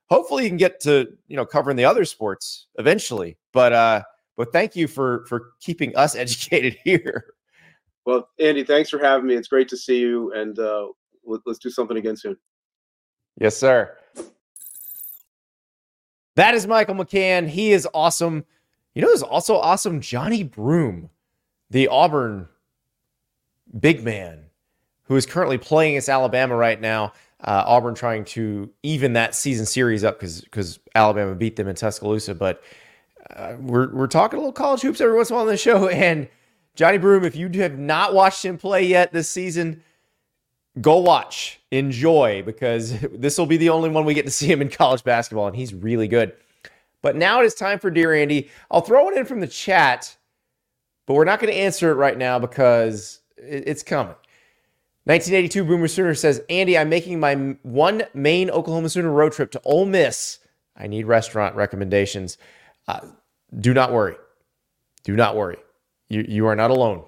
hopefully, you can get to you know covering the other sports eventually. But uh, but thank you for for keeping us educated here. Well, Andy, thanks for having me. It's great to see you. And uh, let, let's do something again soon. Yes, sir. That is Michael McCann. He is awesome. You know, who's also awesome? Johni Broome, the Auburn big man, who is currently playing against Alabama right now. Uh, Auburn trying to even that season series up because because Alabama beat them in Tuscaloosa. But uh, we're we're talking a little college hoops every once in a while on the show. And Johni Broome, if you have not watched him play yet this season, go watch, enjoy, because this will be the only one we get to see him in college basketball, and he's really good. But now it is time for Dear Andy. I'll throw it in from the chat, but we're not going to answer it right now because it's coming. 1982 Boomer Sooner says, Andy, I'm making my one main Oklahoma Sooner road trip to Ole Miss. I need restaurant recommendations. Uh, do not worry. Do not worry. You, you are not alone.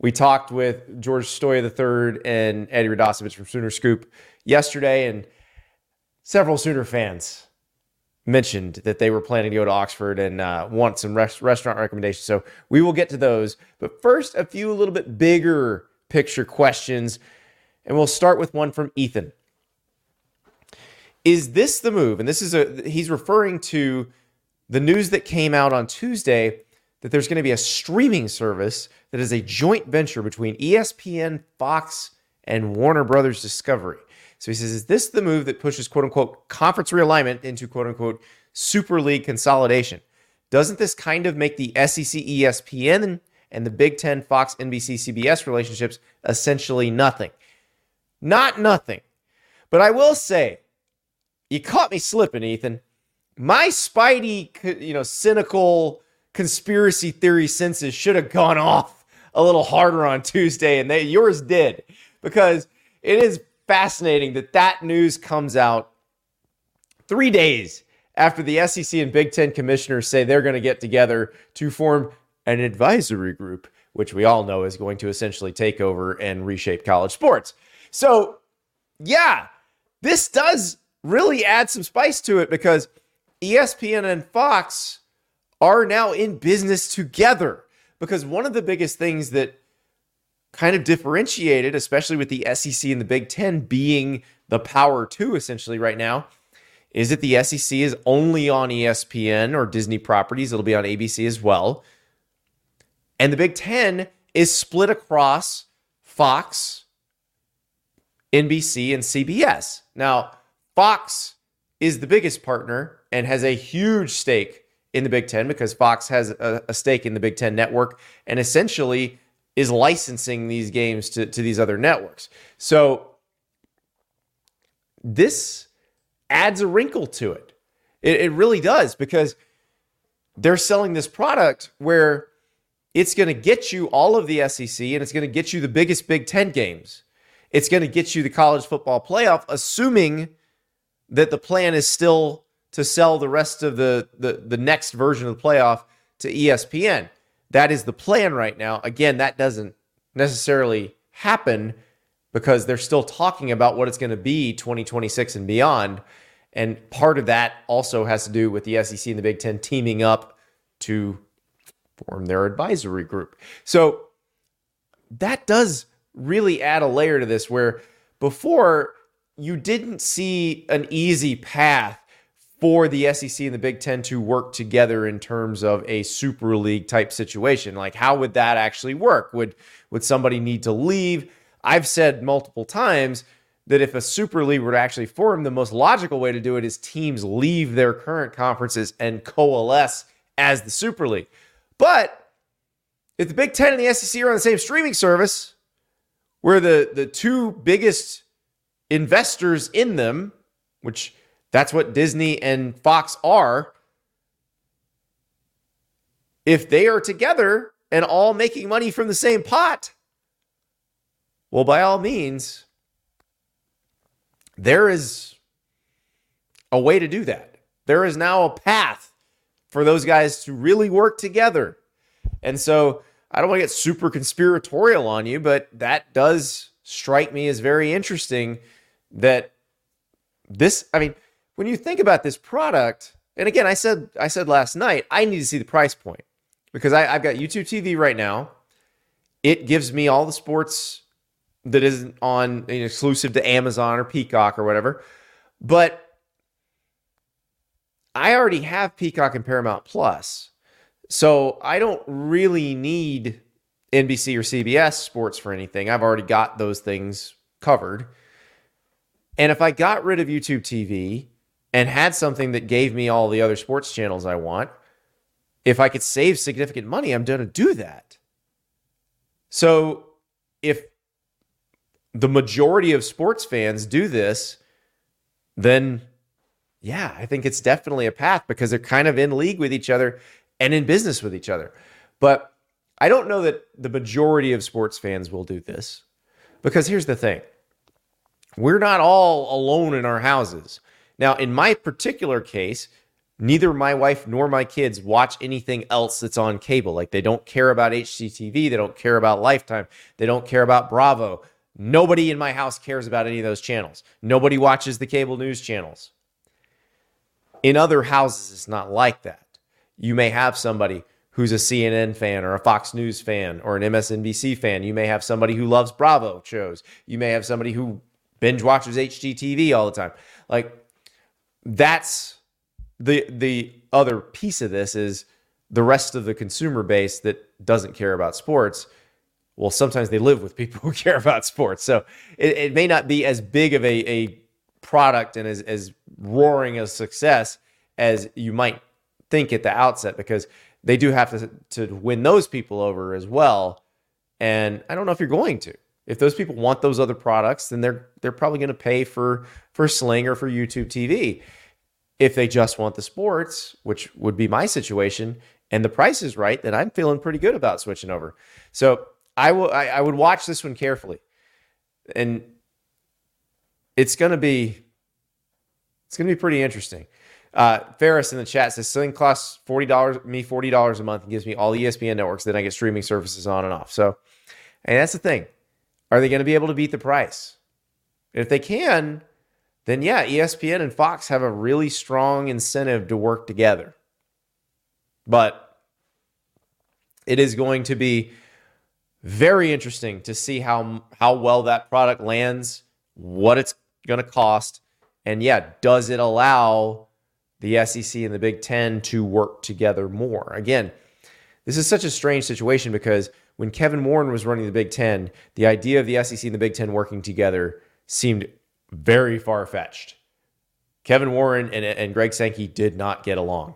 We talked with George Stoia III and Eddie Radosevich from Sooner Scoop yesterday, and several Sooner fans mentioned that they were planning to go to Oxford and uh, want some res- restaurant recommendations. So we will get to those. But first, a few a little bit bigger picture questions. And we'll start with one from Ethan. Is this the move? And this is a, he's referring to the news that came out on Tuesday that there's going to be a streaming service that is a joint venture between ESPN, Fox, and Warner Brothers Discovery. So he says, is this the move that pushes quote unquote conference realignment into quote unquote Super League consolidation? Doesn't this kind of make the SEC ESPN and the Big Ten Fox NBC CBS relationships essentially nothing? Not nothing. But I will say, you caught me slipping, Ethan. My spidey, you know, cynical conspiracy theory senses should have gone off a little harder on Tuesday, and they yours did because it is fascinating that that news comes out three days after the SEC and Big Ten commissioners say they're going to get together to form an advisory group, which we all know is going to essentially take over and reshape college sports. So, yeah, this does really add some spice to it because ESPN and Fox are now in business together. Because one of the biggest things that kind of differentiated, especially with the SEC and the Big Ten being the power two essentially right now, is that the SEC is only on ESPN or Disney properties. It'll be on ABC as well. And the Big Ten is split across Fox, NBC, and CBS. Now, Fox is the biggest partner and has a huge stake in the Big Ten because Fox has a, a stake in the Big Ten network and essentially is licensing these games to, to these other networks. So this adds a wrinkle to it. It, it really does because they're selling this product where it's going to get you all of the SEC and it's going to get you the biggest Big Ten games. It's going to get you the college football playoff, assuming that the plan is still to sell the rest of the, the, the next version of the playoff to ESPN. That is the plan right now. Again, that doesn't necessarily happen because they're still talking about what it's going to be 2026 and beyond. And part of that also has to do with the SEC and the Big Ten teaming up to form their advisory group. So that does really add a layer to this where before you didn't see an easy path for the SEC and the Big Ten to work together in terms of a super league type situation. Like, how would that actually work? Would would somebody need to leave? I've said multiple times that if a super league were to actually form, the most logical way to do it is teams leave their current conferences and coalesce as the super league. But if the Big Ten and the SEC are on the same streaming service, where the the two biggest investors in them, which that's what Disney and Fox are. If they are together and all making money from the same pot, well, by all means, there is a way to do that. There is now a path for those guys to really work together. And so I don't want to get super conspiratorial on you, but that does strike me as very interesting that this, I mean, when you think about this product, and again, I said I said last night, I need to see the price point because I, I've got YouTube TV right now. It gives me all the sports that isn't on you know, exclusive to Amazon or Peacock or whatever. But I already have Peacock and Paramount Plus. So I don't really need NBC or CBS sports for anything. I've already got those things covered. And if I got rid of YouTube TV and had something that gave me all the other sports channels I want, if I could save significant money, I'm going to do that. So if the majority of sports fans do this, then yeah, I think it's definitely a path because they're kind of in league with each other and in business with each other. But I don't know that the majority of sports fans will do this because here's the thing we're not all alone in our houses. Now, in my particular case, neither my wife nor my kids watch anything else that's on cable. Like they don't care about HGTV, they don't care about Lifetime, they don't care about Bravo. Nobody in my house cares about any of those channels. Nobody watches the cable news channels. In other houses, it's not like that. You may have somebody who's a CNN fan or a Fox News fan or an MSNBC fan. You may have somebody who loves Bravo shows. You may have somebody who binge watches HGTV all the time. Like that's the the other piece of this is the rest of the consumer base that doesn't care about sports. Well, sometimes they live with people who care about sports. So it, it may not be as big of a, a product and as, as roaring a success as you might think at the outset because they do have to, to win those people over as well. And I don't know if you're going to. If those people want those other products, then they're they're probably going to pay for for Sling or for YouTube TV. If they just want the sports, which would be my situation, and the price is right, then I'm feeling pretty good about switching over. So I will I, I would watch this one carefully. And it's gonna be it's gonna be pretty interesting. Uh, Ferris in the chat says Sling costs forty dollars me forty dollars a month and gives me all the ESPN networks. Then I get streaming services on and off. So, and that's the thing. Are they going to be able to beat the price? If they can, then yeah, ESPN and Fox have a really strong incentive to work together. But it is going to be very interesting to see how how well that product lands, what it's going to cost, and yeah, does it allow the SEC and the Big 10 to work together more? Again, this is such a strange situation because when Kevin Warren was running the Big Ten, the idea of the SEC and the Big Ten working together seemed very far fetched. Kevin Warren and, and Greg Sankey did not get along.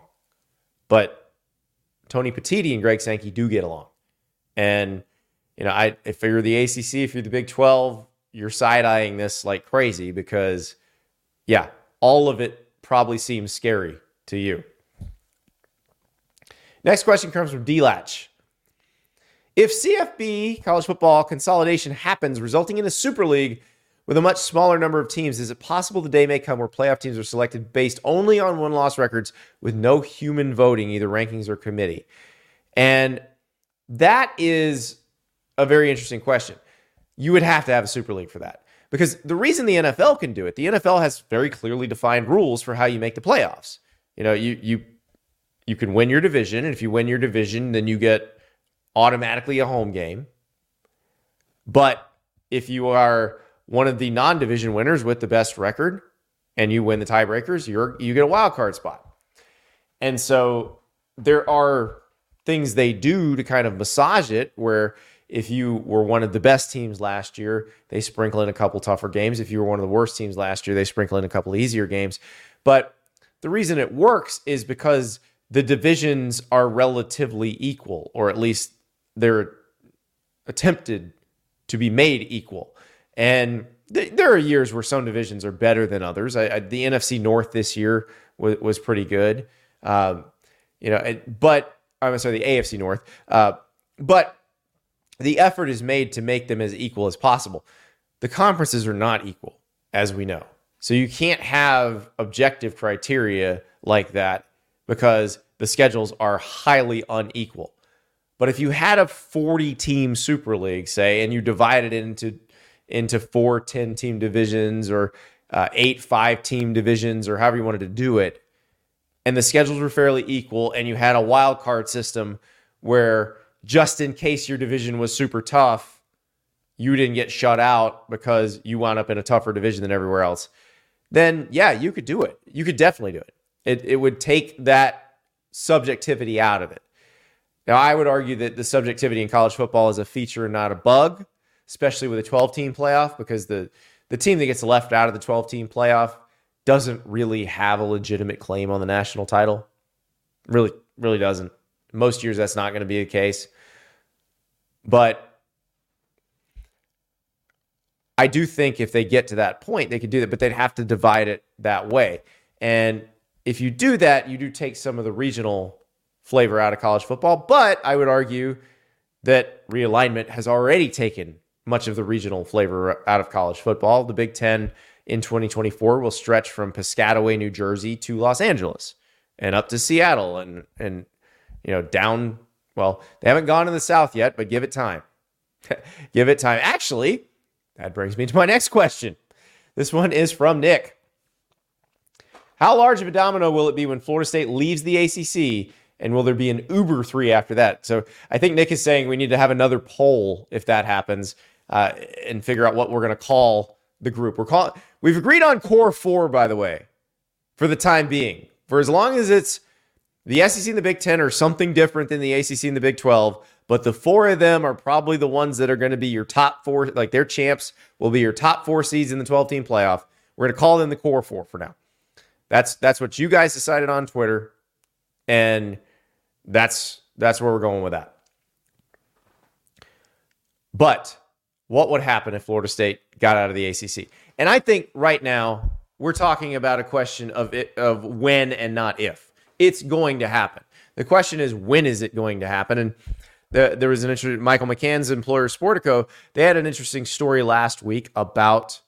But Tony Petitti and Greg Sankey do get along. And, you know, I if you're the ACC, if you're the Big 12, you're side eyeing this like crazy because, yeah, all of it probably seems scary to you. Next question comes from D Latch. If CFB college football consolidation happens, resulting in a Super League with a much smaller number of teams, is it possible the day may come where playoff teams are selected based only on one loss records with no human voting, either rankings or committee? And that is a very interesting question. You would have to have a Super League for that. Because the reason the NFL can do it, the NFL has very clearly defined rules for how you make the playoffs. You know, you you you can win your division, and if you win your division, then you get automatically a home game. But if you are one of the non-division winners with the best record and you win the tiebreakers, you're you get a wild card spot. And so there are things they do to kind of massage it where if you were one of the best teams last year, they sprinkle in a couple tougher games. If you were one of the worst teams last year, they sprinkle in a couple easier games. But the reason it works is because the divisions are relatively equal, or at least they're attempted to be made equal. And th- there are years where some divisions are better than others. I, I, the NFC North this year was, was pretty good. Um, you know, but I'm sorry, the AFC North. Uh, but the effort is made to make them as equal as possible. The conferences are not equal, as we know. So you can't have objective criteria like that because the schedules are highly unequal. But if you had a 40 team Super League, say, and you divided it into into four 10 team divisions or uh, eight five team divisions or however you wanted to do it, and the schedules were fairly equal, and you had a wild card system where just in case your division was super tough, you didn't get shut out because you wound up in a tougher division than everywhere else, then yeah, you could do it. You could definitely do it. It, it would take that subjectivity out of it. Now, I would argue that the subjectivity in college football is a feature and not a bug, especially with a 12 team playoff, because the, the team that gets left out of the 12 team playoff doesn't really have a legitimate claim on the national title. Really, really doesn't. Most years, that's not going to be the case. But I do think if they get to that point, they could do that, but they'd have to divide it that way. And if you do that, you do take some of the regional flavor out of college football. But I would argue that realignment has already taken much of the regional flavor out of college football. The Big Ten in 2024 will stretch from Piscataway, New Jersey to Los Angeles. and up to Seattle and and you know down. Well, they haven't gone in the South yet, but give it time. give it time. Actually, that brings me to my next question. This one is from Nick. How large of a domino will it be when Florida State leaves the ACC? And will there be an Uber three after that? So I think Nick is saying we need to have another poll if that happens uh, and figure out what we're going to call the group. We're calling. We've agreed on core four, by the way, for the time being. For as long as it's the SEC and the Big Ten or something different than the ACC and the Big Twelve, but the four of them are probably the ones that are going to be your top four. Like their champs will be your top four seeds in the 12 team playoff. We're going to call them the core four for now. That's that's what you guys decided on Twitter, and that's that's where we're going with that. But what would happen if Florida State got out of the ACC? And I think right now we're talking about a question of it, of when and not if. It's going to happen. The question is when is it going to happen? And the, there was an interesting Michael McCann's employer Sportico. They had an interesting story last week about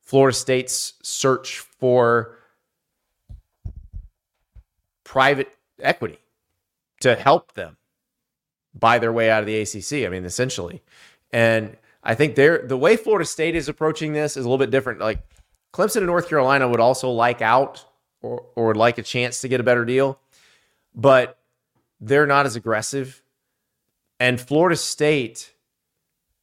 Florida State's search for private equity to help them buy their way out of the ACC. I mean, essentially. And I think they're the way Florida State is approaching this is a little bit different. Like Clemson and North Carolina would also like out or or like a chance to get a better deal, but they're not as aggressive. And Florida State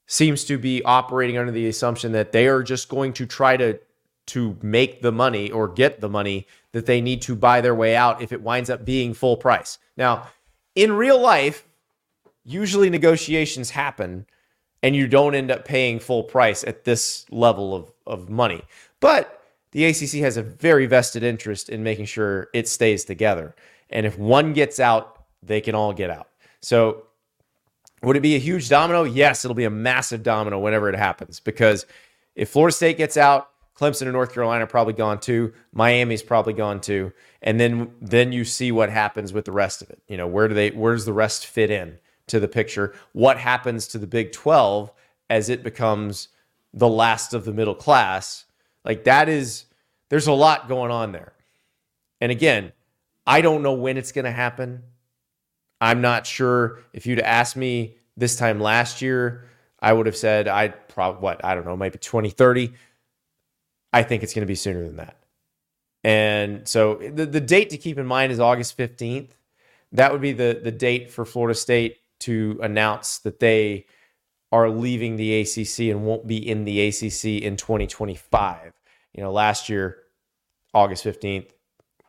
seems to be operating under the assumption that they are just going to try to to make the money or get the money that they need to buy their way out if it winds up being full price. Now, in real life, usually negotiations happen and you don't end up paying full price at this level of, of money. But the ACC has a very vested interest in making sure it stays together. And if one gets out, they can all get out. So, would it be a huge domino? Yes, it'll be a massive domino whenever it happens because if Florida State gets out, Clemson and North Carolina probably gone too. Miami's probably gone too. And then then you see what happens with the rest of it. You know, where do they where does the rest fit in to the picture? What happens to the Big 12 as it becomes the last of the middle class? Like that is there's a lot going on there. And again, I don't know when it's going to happen. I'm not sure if you'd asked me this time last year, I would have said I'd probably what, I don't know, maybe 2030. I think it's going to be sooner than that. And so the, the date to keep in mind is August 15th. That would be the, the date for Florida State to announce that they are leaving the ACC and won't be in the ACC in 2025. You know, last year, August 15th,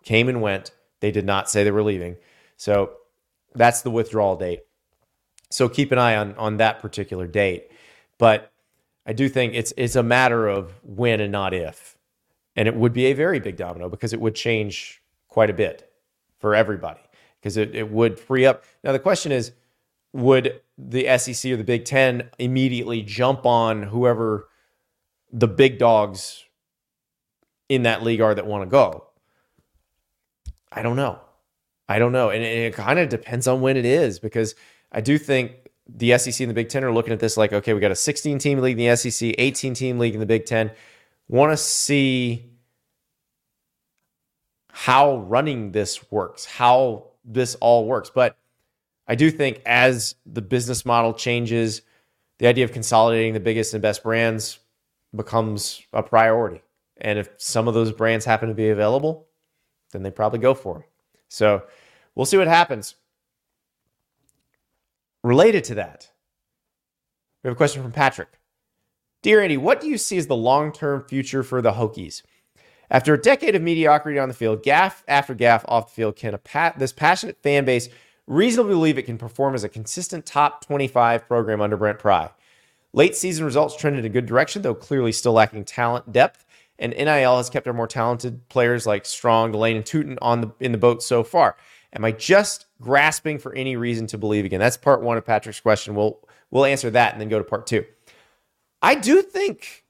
came and went. They did not say they were leaving. So that's the withdrawal date. So keep an eye on, on that particular date. But I do think it's it's a matter of when and not if. And it would be a very big domino because it would change quite a bit for everybody because it, it would free up. Now, the question is would the SEC or the Big Ten immediately jump on whoever the big dogs in that league are that want to go? I don't know. I don't know. And it, it kind of depends on when it is because I do think the SEC and the Big Ten are looking at this like, okay, we got a 16 team league in the SEC, 18 team league in the Big Ten. Want to see how running this works, how this all works. But I do think as the business model changes, the idea of consolidating the biggest and best brands becomes a priority. And if some of those brands happen to be available, then they probably go for them. So we'll see what happens. Related to that, we have a question from Patrick. Dear Andy, what do you see as the long term future for the Hokies? After a decade of mediocrity on the field, gaffe after gaffe off the field, can pa- this passionate fan base reasonably believe it can perform as a consistent top 25 program under Brent Pry? Late season results trended in a good direction, though clearly still lacking talent depth. And NIL has kept our more talented players like Strong, Delane, and Tuten on the in the boat so far. Am I just grasping for any reason to believe again? That's part one of Patrick's question. We'll we'll answer that and then go to part two. I do think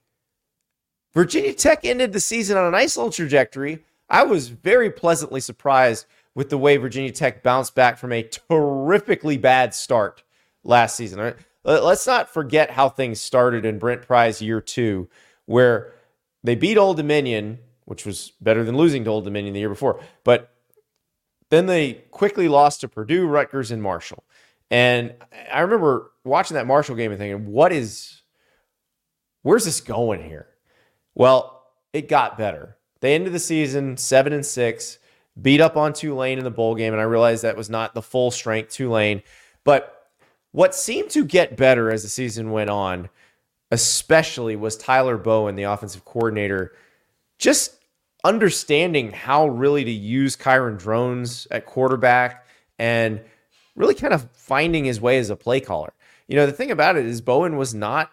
Virginia Tech ended the season on a nice little trajectory. I was very pleasantly surprised with the way Virginia Tech bounced back from a terrifically bad start last season. Let's not forget how things started in Brent Pry's year two, where they beat Old Dominion, which was better than losing to Old Dominion the year before. But then they quickly lost to Purdue, Rutgers, and Marshall. And I remember watching that Marshall game and thinking, what is, where's this going here? Well, it got better. They ended the season seven and six, beat up on Tulane in the bowl game, and I realized that was not the full strength Tulane. But what seemed to get better as the season went on, especially was Tyler Bowen, the offensive coordinator, just understanding how really to use Kyron Drones at quarterback and really kind of finding his way as a play caller. You know, the thing about it is Bowen was not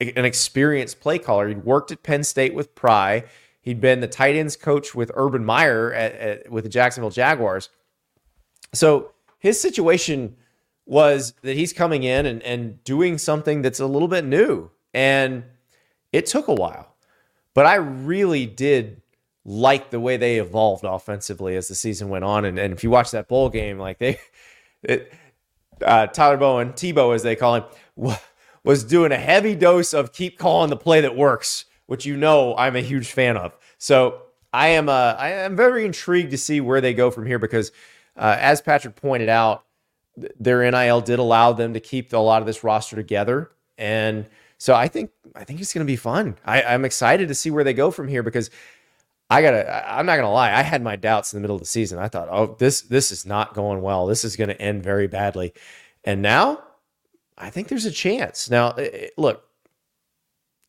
an experienced play caller. He'd worked at Penn State with Pry. He'd been the tight ends coach with Urban Meyer at, at, with the Jacksonville Jaguars. So his situation was that he's coming in and, and doing something that's a little bit new. And it took a while. But I really did like the way they evolved offensively as the season went on. And, and if you watch that bowl game, like they, it, uh, Tyler Bowen, Tebow as they call him, was doing a heavy dose of keep calling the play that works, which you know I'm a huge fan of. So I am uh, I am very intrigued to see where they go from here because, uh, as Patrick pointed out, their NIL did allow them to keep a lot of this roster together, and so I think I think it's going to be fun. I, I'm excited to see where they go from here because I gotta. I'm not gonna lie. I had my doubts in the middle of the season. I thought, oh, this this is not going well. This is going to end very badly. And now, I think there's a chance. Now, it, look,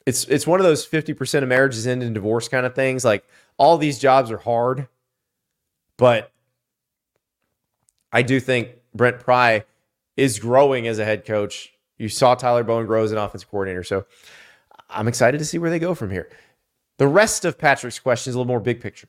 it's it's one of those 50% of marriages end in divorce kind of things. Like all these jobs are hard, but I do think Brent Pry is growing as a head coach. You saw Tyler Bowen grow as an offensive coordinator. So I'm excited to see where they go from here. The rest of Patrick's question is a little more big picture.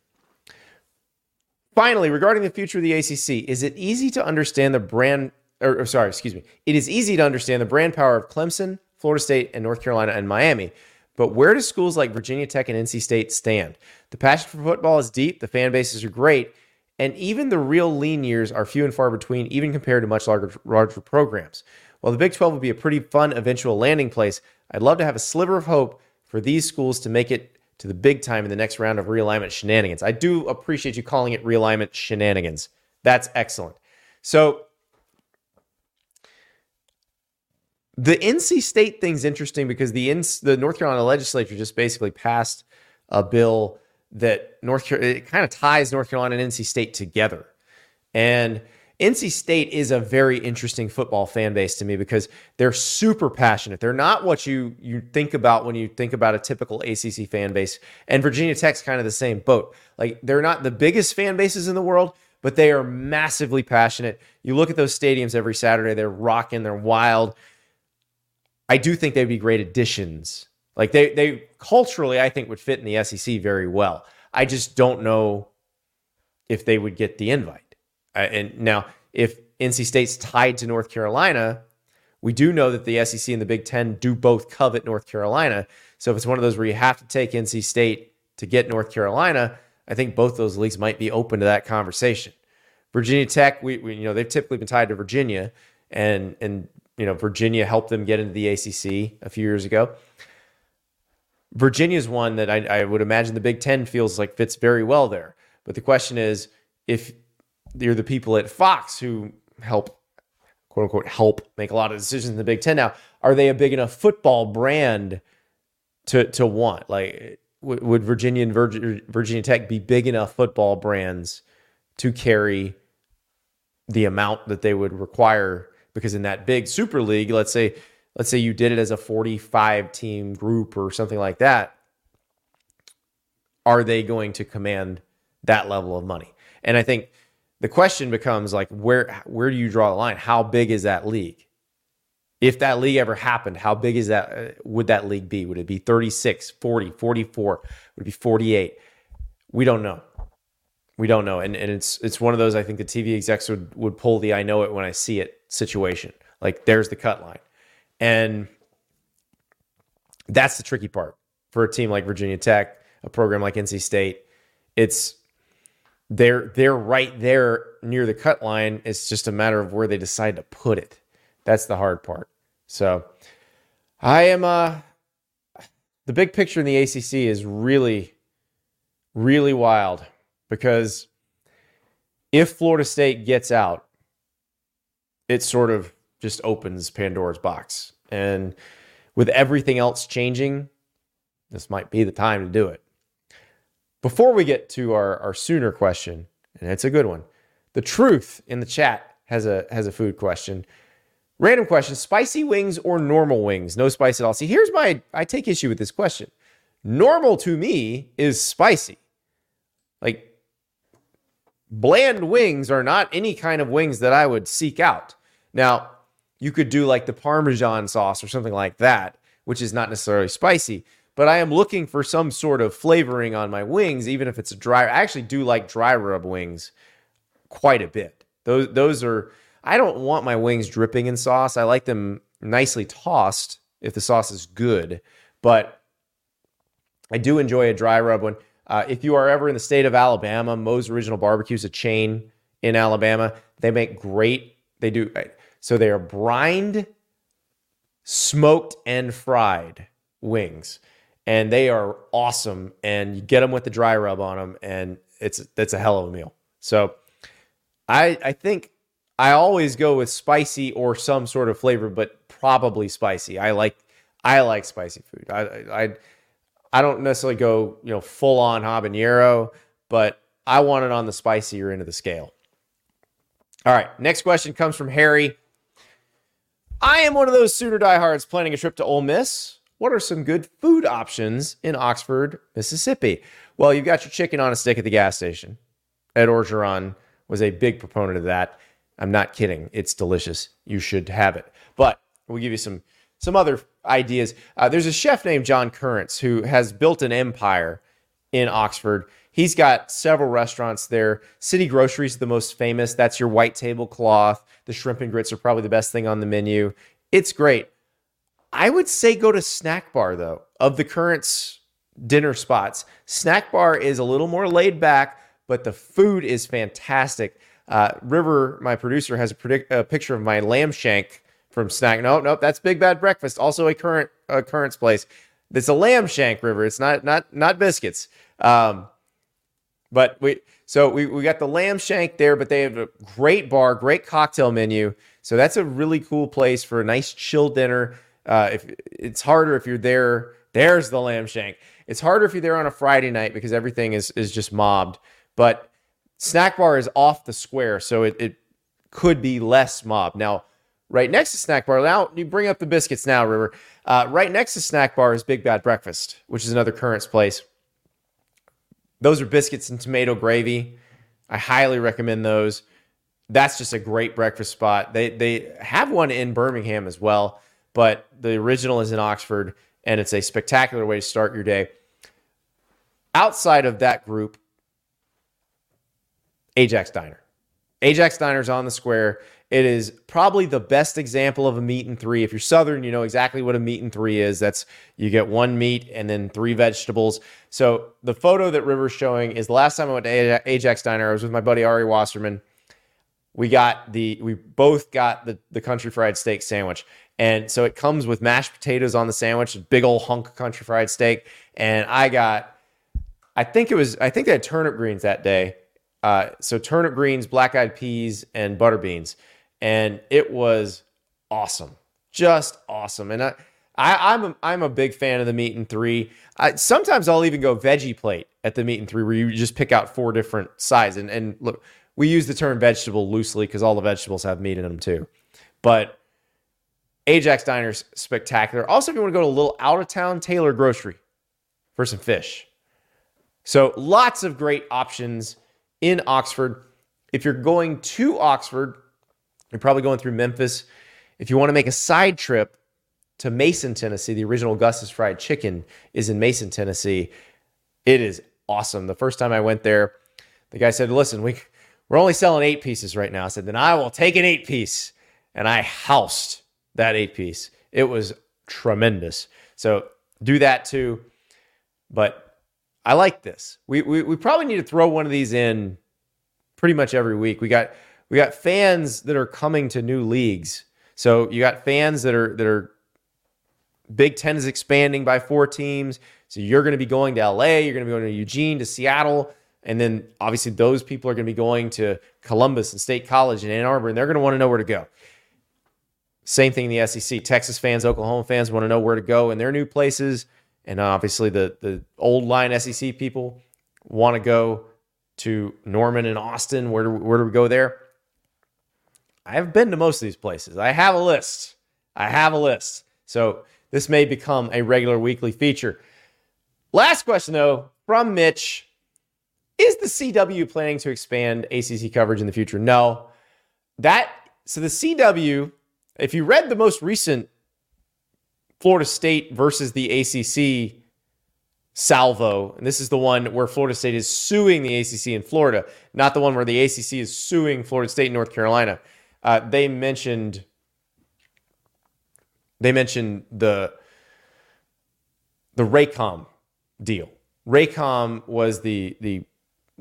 Finally, regarding the future of the ACC, is it easy to understand the brand, or, or sorry, excuse me, it is easy to understand the brand power of Clemson, Florida State, and North Carolina and Miami. But where do schools like Virginia Tech and NC State stand? The passion for football is deep, the fan bases are great, and even the real lean years are few and far between, even compared to much larger, larger programs. While the Big 12 would be a pretty fun eventual landing place, I'd love to have a sliver of hope for these schools to make it to the big time in the next round of realignment shenanigans. I do appreciate you calling it realignment shenanigans. That's excellent. So the NC State thing's interesting because the the North Carolina legislature just basically passed a bill that North it kind of ties North Carolina and NC State together. And NC State is a very interesting football fan base to me because they're super passionate. They're not what you you think about when you think about a typical ACC fan base. And Virginia Tech's kind of the same boat. Like they're not the biggest fan bases in the world, but they are massively passionate. You look at those stadiums every Saturday, they're rocking, they're wild. I do think they'd be great additions. Like they they culturally, I think would fit in the SEC very well. I just don't know if they would get the invite. Uh, and now, if NC State's tied to North Carolina, we do know that the SEC and the Big Ten do both covet North Carolina. So if it's one of those where you have to take NC State to get North Carolina, I think both those leagues might be open to that conversation. Virginia Tech, we, we you know they've typically been tied to Virginia, and and you know Virginia helped them get into the ACC a few years ago. Virginia's one that I, I, would imagine the Big Ten feels like fits very well there. But the question is, if you're the people at Fox who help, quote unquote, help make a lot of decisions in the Big Ten now, are they a big enough football brand to to want? Like, would Virginia and Virginia Tech be big enough football brands to carry the amount that they would require? Because in that big super league, let's say let's say you did it as a 45 team group or something like that, are they going to command that level of money? And I think the question becomes like where where do you draw the line? How big is that league? If that league ever happened, how big is that uh, would that league be? Would it be 36, 40, 44? Would it be 48? We don't know. We don't know. And and it's it's one of those I think the TV execs would would pull the I know it when I see it situation. Like there's the cut line. And that's the tricky part for a team like Virginia Tech, a program like NC State. It's they're they're right there near the cut line. It's just a matter of where they decide to put it. That's the hard part. So I am uh the big picture in the ACC is really really wild because if Florida State gets out, it sort of just opens Pandora's box. And with everything else changing, this might be the time to do it. Before we get to our, our sooner question, and it's a good one, the truth in the chat has a has a food question. Random question: spicy wings or normal wings? No spice at all. See, here's my I take issue with this question. Normal to me is spicy. Like bland wings are not any kind of wings that I would seek out. Now, you could do like the Parmesan sauce or something like that, which is not necessarily spicy, but I am looking for some sort of flavoring on my wings, even if it's a dry. I actually do like dry rub wings quite a bit. Those those are I don't want my wings dripping in sauce. I like them nicely tossed if the sauce is good, but I do enjoy a dry rub one. Uh, if you are ever in the state of Alabama, Moe's Original Barbecue is a chain in Alabama. They make great. They do so. They are brined, smoked, and fried wings, and they are awesome. And you get them with the dry rub on them, and it's that's a hell of a meal. So I I think I always go with spicy or some sort of flavor, but probably spicy. I like I like spicy food. I I I don't necessarily go you know full on habanero, but I want it on the spicier end of the scale. All right, next question comes from Harry. I am one of those Sooner diehards planning a trip to Ole Miss. What are some good food options in Oxford, Mississippi? Well, you've got your chicken on a stick at the gas station. Ed Orgeron was a big proponent of that. I'm not kidding. It's delicious. You should have it. But we'll give you some some other ideas. Uh, there's a chef named John Currence who has built an empire in Oxford. He's got several restaurants there. City Groceries is the most famous. That's your white tablecloth. The shrimp and grits are probably the best thing on the menu. It's great. I would say go to Snack Bar though. Of the Currence dinner spots, Snack Bar is a little more laid back but the food is fantastic. Uh, River, my producer, has a, predict, a picture of my lamb shank from Snack. No, nope, that's Big Bad Breakfast, also a current a Currence place. It's a lamb shank, River. It's not not not biscuits. Um, but we so we, we got the lamb shank there, but they have a great bar, great cocktail menu. So that's a really cool place for a nice chill dinner. Uh, if it's harder if you're there, there's the lamb shank. It's harder if you're there on a Friday night because everything is is just mobbed. But Snack Bar is off the square, so it, it could be less mob. Now, right next to Snack Bar, now you bring up the biscuits now, River. Uh, right next to Snack Bar is Big Bad Breakfast, which is another Currence place. Those are biscuits and tomato gravy. I highly recommend those. That's just a great breakfast spot. They they have one in Birmingham as well, but the original is in Oxford, and it's a spectacular way to start your day. Outside of that group, Ajax Diner. Ajax Diner's on the square. It is probably the best example of a meat and three. If you're Southern, you know exactly what a meat and three is. That's you get one meat and then three vegetables. So the photo that River's showing is the last time I went to Ajax Diner. I was with my buddy Ari Wasserman. We got the we both got the the country fried steak sandwich, and so it comes with mashed potatoes on the sandwich, big old hunk of country fried steak, and I got, I think it was I think they had turnip greens that day uh, so turnip greens, black eyed peas, and butter beans, and it was awesome, just awesome. And I, I am a, I'm a big fan of the meat and three. I, sometimes I'll even go veggie plate at the meat and three, where you just pick out four different sides. And and look, we use the term vegetable loosely because all the vegetables have meat in them too. But Ajax Diner's spectacular. Also, if you want to go to a little out of town Taylor Grocery for some fish. So lots of great options in Oxford. If you're going to Oxford, you're probably going through Memphis. If you want to make a side trip to Mason, Tennessee, the original Gus's Fried Chicken is in Mason, Tennessee. It is awesome. The first time I went there, the guy said, "Listen, we we're only selling eight pieces right now." I said, "Then I will take an eight piece," and I housed that eight piece. It was tremendous. So do that too. But I like this. We, we we probably need to throw one of these in pretty much every week. We got we got fans that are coming to new leagues. So you got fans that are that are Big Ten is expanding by four teams. So you're going to be going to LA. You're going to be going to Eugene, to Seattle. And then obviously those people are going to be going to Columbus and State College and Ann Arbor, and they're going to want to know where to go. Same thing in the SEC. Texas fans, Oklahoma fans want to know where to go in their new places. And obviously the the old line SEC people want to go to Norman and Austin. Where do, where do we go there? I have been to most of these places. I have a list. I have a list. So this may become a regular weekly feature. Last question, though, from Mitch Is the CW planning to expand ACC coverage in the future? No. That, so the CW, if you read the most recent Florida State versus the ACC salvo, and this is the one where Florida State is suing the ACC in Florida, not the one where the ACC is suing Florida State and North Carolina. Uh, they mentioned they mentioned the the Raycom deal. Raycom was the the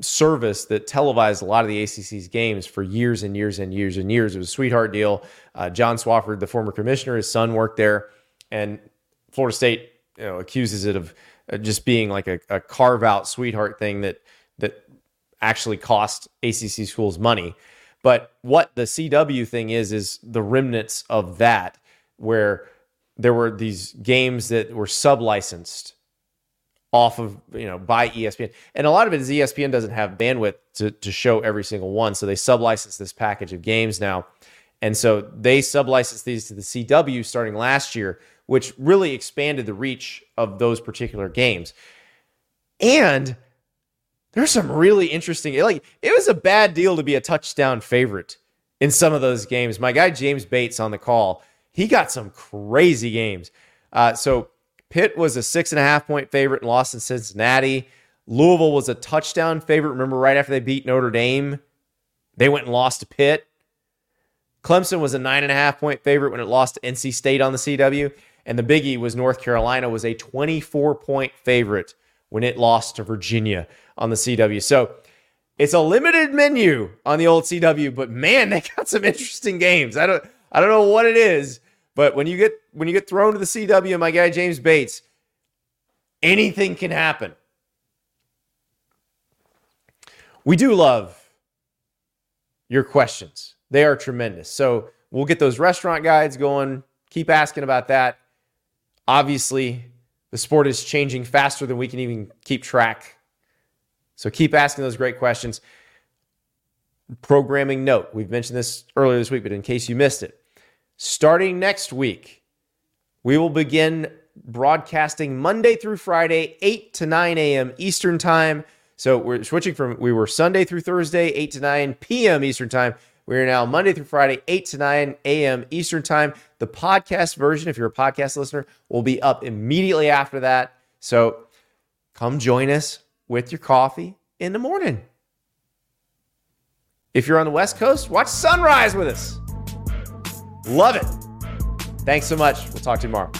service that televised a lot of the ACC's games for years and years and years and years. It was a sweetheart deal. Uh, John Swofford, the former commissioner, his son worked there, and Florida State you know, accuses it of uh, just being like a, a carve out sweetheart thing that that actually cost ACC schools money. But what the CW thing is is the remnants of that, where there were these games that were sub-licensed off of you know by ESPN, and a lot of it is ESPN doesn't have bandwidth to to show every single one, so they sub-license this package of games now, and so they sub-licensed these to the CW starting last year, which really expanded the reach of those particular games, and there's some really interesting like it was a bad deal to be a touchdown favorite in some of those games. My guy James Bates on the call, he got some crazy games. Uh, so Pitt was a six and a half point favorite and lost in Cincinnati. Louisville was a touchdown favorite. Remember, right after they beat Notre Dame, they went and lost to Pitt. Clemson was a nine and a half point favorite when it lost to NC State on the CW. And the biggie was North Carolina was a 24 point favorite when it lost to Virginia on the CW. So it's a limited menu on the old CW, but man, they got some interesting games. I don't I don't know what it is, but when you get when you get thrown to the CW, my guy James Bates, anything can happen. We do love your questions. They are tremendous. So we'll get those restaurant guides going. Keep asking about that. Obviously, the sport is changing faster than we can even keep track. So keep asking those great questions. Programming note we've mentioned this earlier this week, but in case you missed it, starting next week, we will begin broadcasting Monday through Friday, 8 to 9 a.m. Eastern Time. So we're switching from we were Sunday through Thursday, 8 to 9 p.m. Eastern Time. We are now Monday through Friday, 8 to 9 a.m. Eastern Time. The podcast version, if you're a podcast listener, will be up immediately after that. So come join us with your coffee in the morning. If you're on the West Coast, watch sunrise with us. Love it. Thanks so much. We'll talk to you tomorrow.